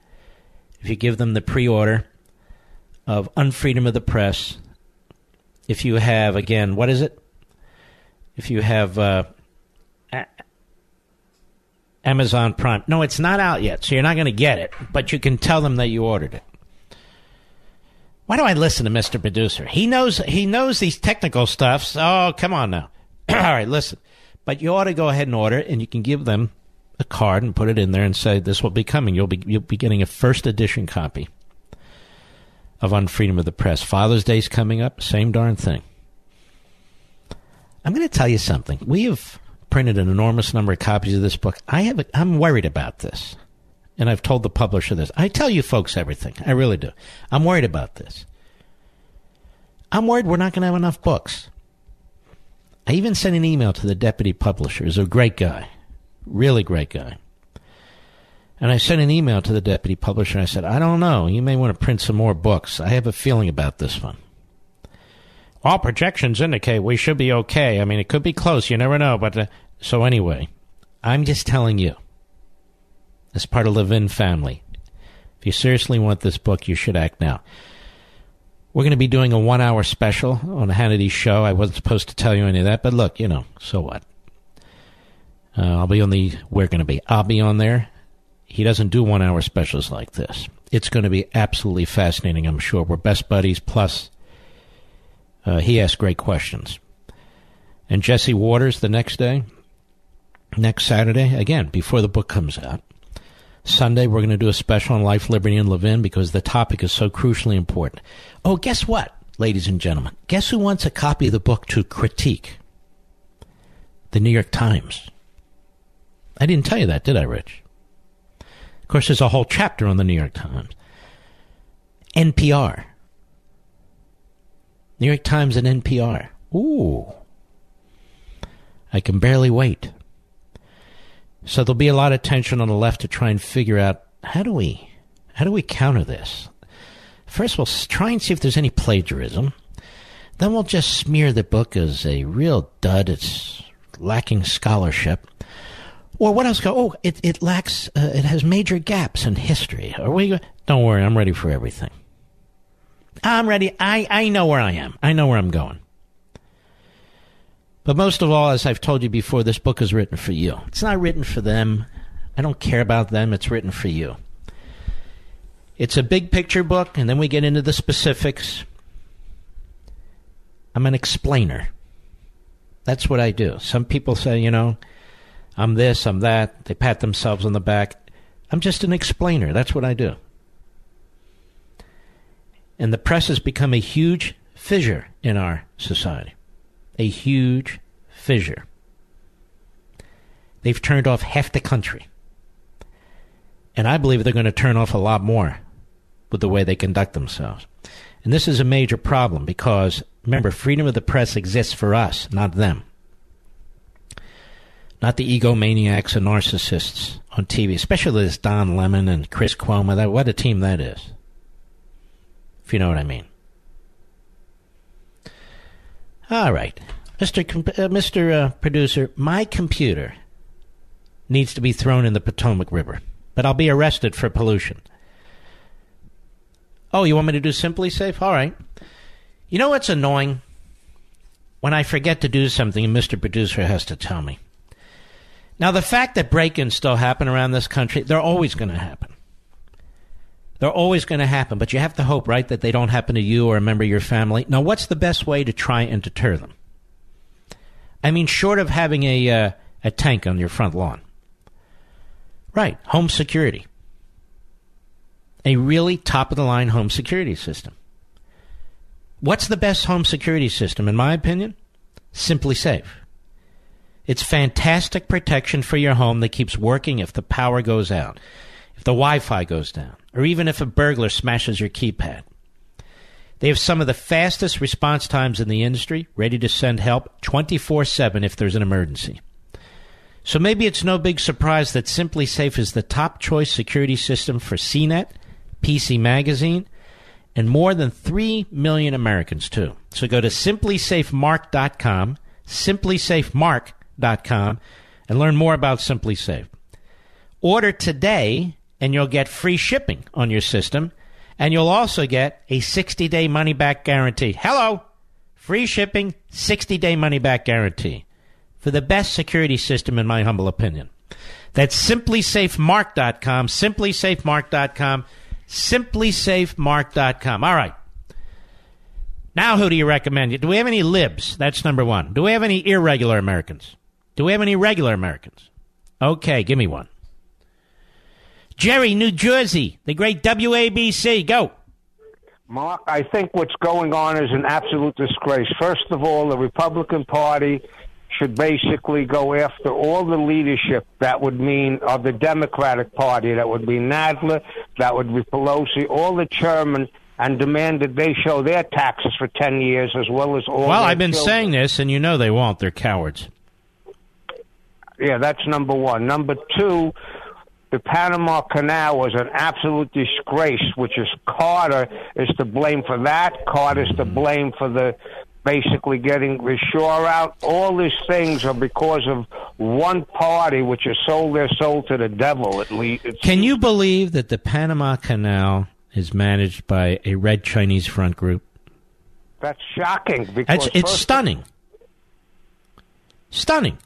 if you give them the pre order of Unfreedom of the Press. If you have, again, what is it? If you have uh, Amazon Prime. No, it's not out yet, so you're not going to get it, but you can tell them that you ordered it. Why do I listen to Mr. Producer? He knows he knows these technical stuffs. Oh, come on now. All right, listen. But you ought to go ahead and order it, and you can give them a card and put it in there and say this will be coming. You'll be you'll be getting a first edition copy of Unfreedom of the Press. Father's Day's coming up. Same darn thing. I'm going to tell you something. We have printed an enormous number of copies of this book. I have. I'm worried about this and I've told the publisher this. I tell you folks everything. I really do. I'm worried about this. I'm worried we're not going to have enough books. I even sent an email to the deputy publisher. He's a great guy, really great guy. And I sent an email to the deputy publisher and I said, I don't know. You may want to print some more books. I have a feeling about this one. All projections indicate we should be okay. I mean, it could be close. You never know. But uh, so anyway, I'm just telling you as part of the Levin family. If you seriously want this book, you should act now. We're going to be doing a one hour special on Hannity's show. I wasn't supposed to tell you any of that, but look, you know, so what? Uh, I'll be on the, we're going to be, I'll be on there. He doesn't do one hour specials like this. It's going to be absolutely fascinating, I'm sure. We're best buddies, plus, uh, he asks great questions. And Jesse Watters the next day, next Saturday, again, before the book comes out. Sunday, we're going to do a special on life, liberty, and Levin because the topic is so crucially important. Oh, guess what, ladies and gentlemen? Guess who wants a copy of the book to critique? The New York Times. I didn't tell you that, did I, Rich? Of course, there's a whole chapter on the New York Times. NPR. New York Times and NPR. Ooh. I can barely wait. So there'll be a lot of tension on the left to try and figure out how do we how do we counter this? First, we'll try and see if there's any plagiarism. Then we'll just smear the book as a real dud. It's lacking scholarship. Or what else? Go. Oh, it it lacks. Uh, it has major gaps in history. Are we? Don't worry, I'm ready for everything. I'm ready. I I know where I am. I know where I'm going. But most of all, as I've told you before, this book is written for you. It's not written for them. I don't care about them. It's written for you. It's a big picture book, and then we get into the specifics. I'm an explainer. That's what I do. Some people say, you know, I'm this, I'm that. They pat themselves on the back. I'm just an explainer. That's what I do. And the press has become a huge fissure in our society. A huge fissure. They've turned off half the country. And I believe they're going to turn off a lot more with the way they conduct themselves. And this is a major problem because, remember, freedom of the press exists for us, not them. Not the egomaniacs and narcissists on TV, especially this Don Lemon and Chris Cuomo. That, what a team that is. If you know what I mean. All right. Mr. Com- uh, Mr. Uh, producer, my computer needs to be thrown in the Potomac River, but I'll be arrested for pollution. Oh, you want me to do SimpliSafe? All right. You know what's annoying? When I forget to do something Mr. Producer has to tell me. Now, the fact that break ins still happen around this country, they're always going to happen. They're always going to happen, but you have to hope, right, that they don't happen to you or a member of your family. Now, what's the best way to try and deter them? I mean, short of having a, uh, a tank on your front lawn. Right, home security. A really top of the line home security system. What's the best home security system, in my opinion? SimpliSafe. It's fantastic protection for your home that keeps working if the power goes out, if the Wi Fi goes down, or even if a burglar smashes your keypad. They have some of the fastest response times in the industry, ready to send help 24 7 if there's an emergency. So maybe it's no big surprise that SimpliSafe is the top choice security system for CNET, PC Magazine, and more than 3 million Americans, too. So go to simplisafemark.com, simplisafemark.com, and learn more about SimpliSafe. Order today, and you'll get free shipping on your system, and you'll also get a 60 day money back guarantee. Hello! Free shipping, 60 day money back guarantee for the best security system, in my humble opinion. That's simplisafemark.com, simplisafemark.com, simplisafemark.com. All right. Now, who do you recommend? Do we have any libs? That's number one. Do we have any irregular Americans? Do we have any regular Americans? Okay, give me one. Jerry, New Jersey, the great WABC. Go. Mark, I think what's going on is an absolute disgrace. First of all, the Republican Party should basically go after all the leadership that would mean of the Democratic Party. That would be Nadler, that would be Pelosi, all the chairmen, and demand that they show their taxes for 10 years as well as all Well, I've been children. saying this, and you know they won't. They're cowards. Yeah, that's number one. Number two, the Panama Canal was an absolute disgrace, which is Carter is to blame for that. Carter's to blame for the basically getting the shore out. All these things are because of one party, which has sold their soul to the devil. At least, it's, Can you believe that the Panama Canal is managed by a red Chinese front group? that's shocking. Because It's, it's stunning. Stunning.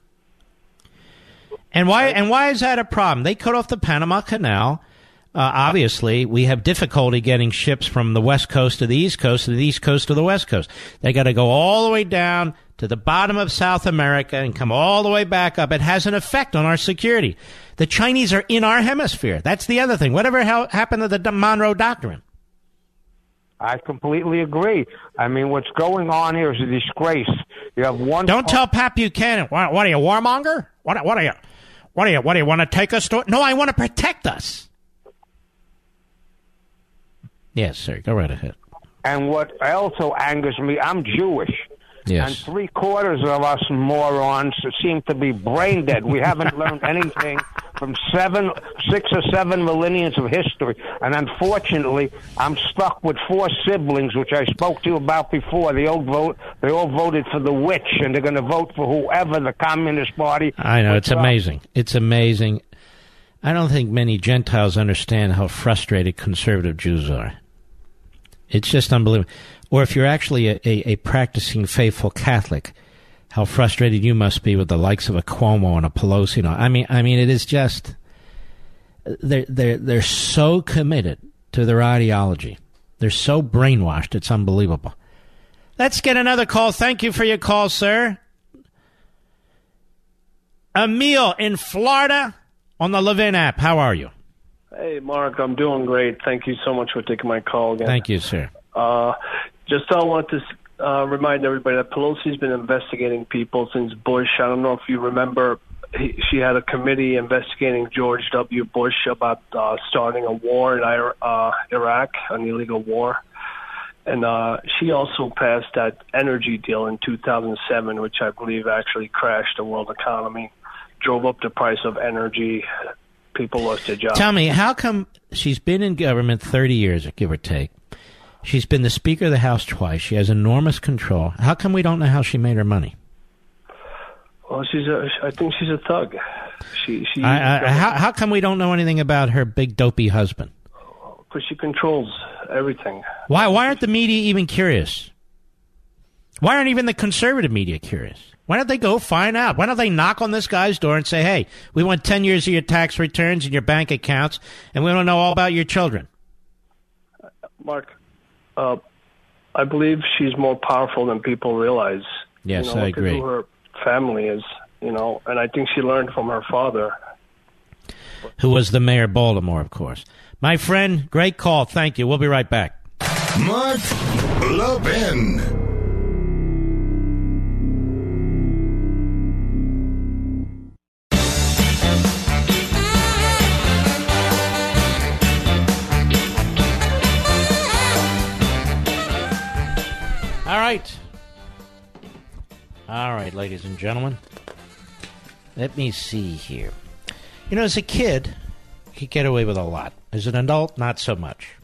And why and why is that a problem? They cut off the Panama Canal. Uh, obviously, we have difficulty getting ships from the west coast to the east coast, to the east coast to the west coast. They got to go all the way down to the bottom of South America and come all the way back up. It has an effect on our security. The Chinese are in our hemisphere. That's the other thing. Whatever happened to the Monroe Doctrine? I completely agree. I mean, what's going on here is a disgrace. You have one. Don't tell Pat Buchanan. What, what are you, warmonger? What, what are you? What are you? What do you want to take us to? No, I want to protect us. Yes, sir. Go right ahead. And what also angers me, I'm Jewish. Yes. And three quarters of us morons seem to be brain dead. We haven't learned anything from seven, six or seven millennia of history. And unfortunately, I'm stuck with four siblings, which I spoke to you about before. They all vote. They all voted for the witch, and they're going to vote for whoever the Communist Party. I know it's up. Uh, amazing. It's amazing. I don't think many Gentiles understand how frustrated conservative Jews are. It's just unbelievable. Or if you're actually a, a, a practicing faithful Catholic, how frustrated you must be with the likes of a Cuomo and a Pelosi. You know, I mean, I mean, it is just they're they're they're so committed to their ideology. They're so brainwashed. It's unbelievable. Let's get another call. Thank you for your call, sir. Emil in Florida on the Levin app. How are you? Hey, Mark, I'm doing great. Thank you so much for taking my call again. Thank you, sir. Uh, just I want to uh, remind everybody that Pelosi's been investigating people since Bush. I don't know if you remember, he, she had a committee investigating George W. Bush about uh, starting a war in uh, Iraq, an illegal war. And uh, she also passed that energy deal in 2007, which I believe actually crashed the world economy, drove up the price of energy. People lost their jobs. Tell me, how come she's been in government 30 years, give or take? She's been the Speaker of the House twice. She has enormous control. How come we don't know how she made her money? Well, she's a. I think she's a thug. She she. I, I, how, how come we don't know anything about her big dopey husband? Because she controls everything. Why why aren't the media even curious? Why aren't even the conservative media curious? Why don't they go find out? Why don't they knock on this guy's door and say, "Hey, we want ten years of your tax returns and your bank accounts, and we want to know all about your children." Mark, uh, I believe she's more powerful than people realize. Yes, you know, I look at agree. Who her family is, you know, and I think she learned from her father. Who was the mayor of Baltimore, of course. My friend, great call. Thank you. We'll be right back. Mark Levin. Right. All right, ladies and gentlemen. Let me see here. You know, as a kid, you could get away with a lot. As an adult, not so much.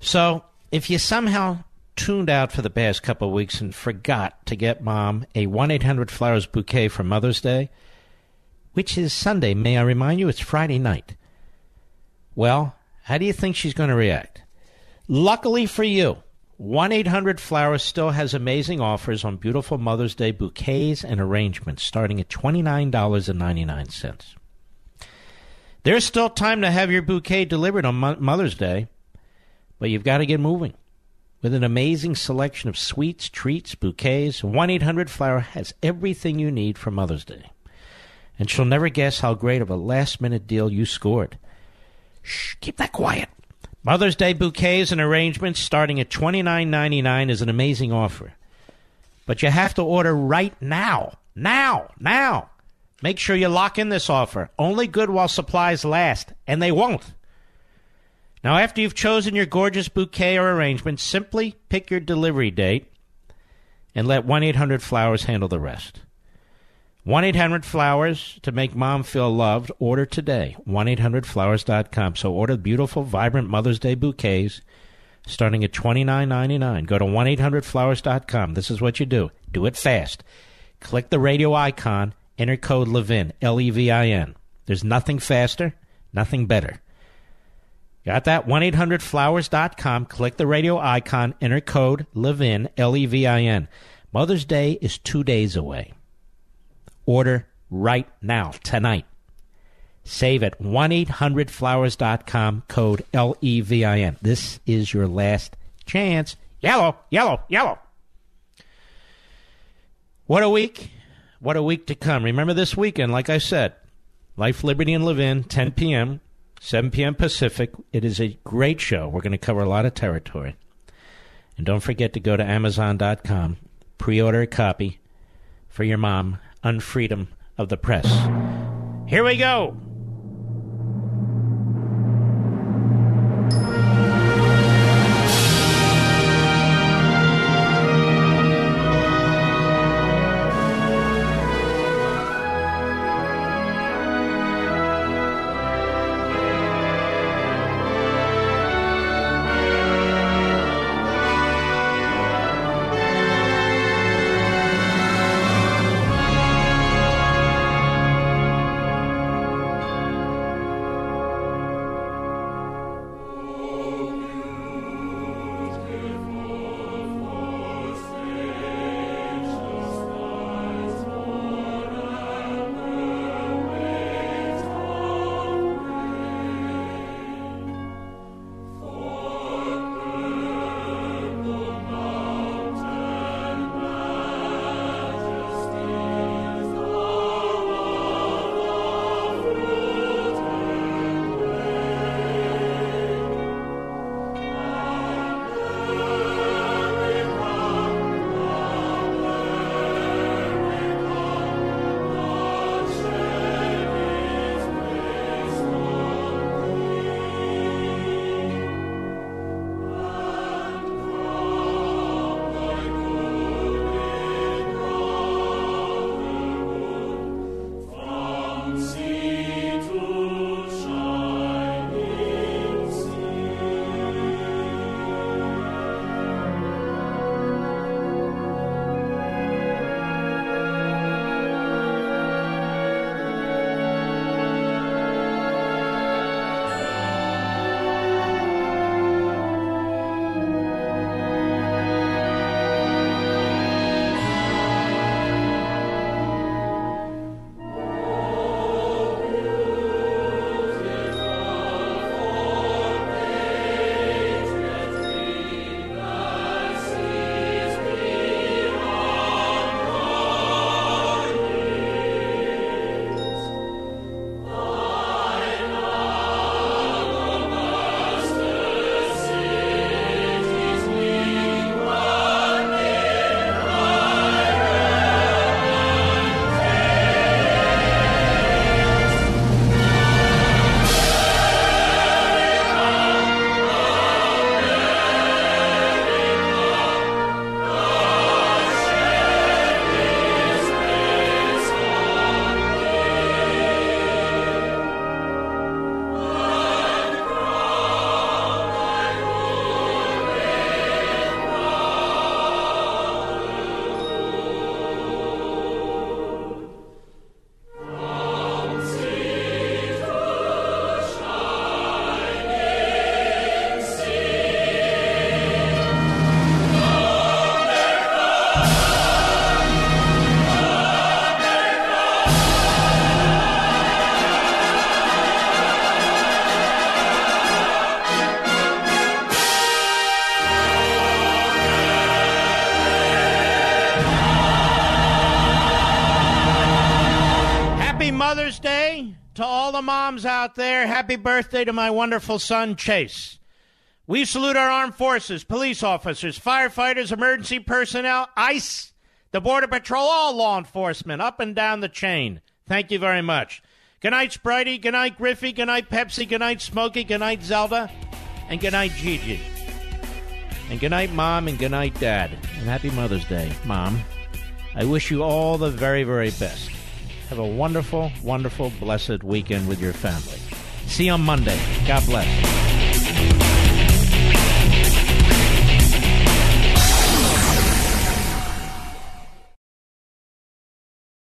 So, if you somehow tuned out for the past couple of weeks and forgot to get mom a 1 800 Flowers bouquet for Mother's Day, which is Sunday, may I remind you, it's Friday night. Well, how do you think she's going to react? Luckily for you, 1 800 Flowers still has amazing offers on beautiful Mother's Day bouquets and arrangements starting at $29.99. There's still time to have your bouquet delivered on Mo- Mother's Day, but you've got to get moving. With an amazing selection of sweets, treats, bouquets, 1 800 Flower has everything you need for Mother's Day. And she'll never guess how great of a last minute deal you scored. Shh, keep that quiet. Mother's Day bouquets and arrangements starting at $29.99 is an amazing offer. But you have to order right now. Now. Now. Make sure you lock in this offer. Only good while supplies last, and they won't. Now, after you've chosen your gorgeous bouquet or arrangement, simply pick your delivery date and let 1 800 Flowers handle the rest. 1 800 Flowers to make mom feel loved. Order today. 1 800flowers.com. So order beautiful, vibrant Mother's Day bouquets starting at $29.99. Go to 1 800flowers.com. This is what you do do it fast. Click the radio icon, enter code LEVIN, L E V I N. There's nothing faster, nothing better. Got that? 1 800flowers.com. Click the radio icon, enter code LEVIN, L E V I N. Mother's Day is two days away. Order right now, tonight. Save at 1 800flowers.com, code L E V I N. This is your last chance. Yellow, yellow, yellow. What a week. What a week to come. Remember this weekend, like I said, Life, Liberty, and Levin, 10 p.m., 7 p.m. Pacific. It is a great show. We're going to cover a lot of territory. And don't forget to go to Amazon.com, pre order a copy for your mom, Unfreedom of the Press. Here we go. Birthday to my wonderful son, Chase. We salute our armed forces, police officers, firefighters, emergency personnel, ICE, the Border Patrol, all law enforcement, up and down the chain. Thank you very much. Good night, Spritey. Good night, Griffey. Good night, Pepsi. Good night, Smokey. Good night, Zelda. And good night, Gigi. And good night, Mom. And good night, Dad. And happy Mother's Day, Mom. I wish you all the very, very best. Have a wonderful, wonderful, blessed weekend with your family. See you on Monday. God bless.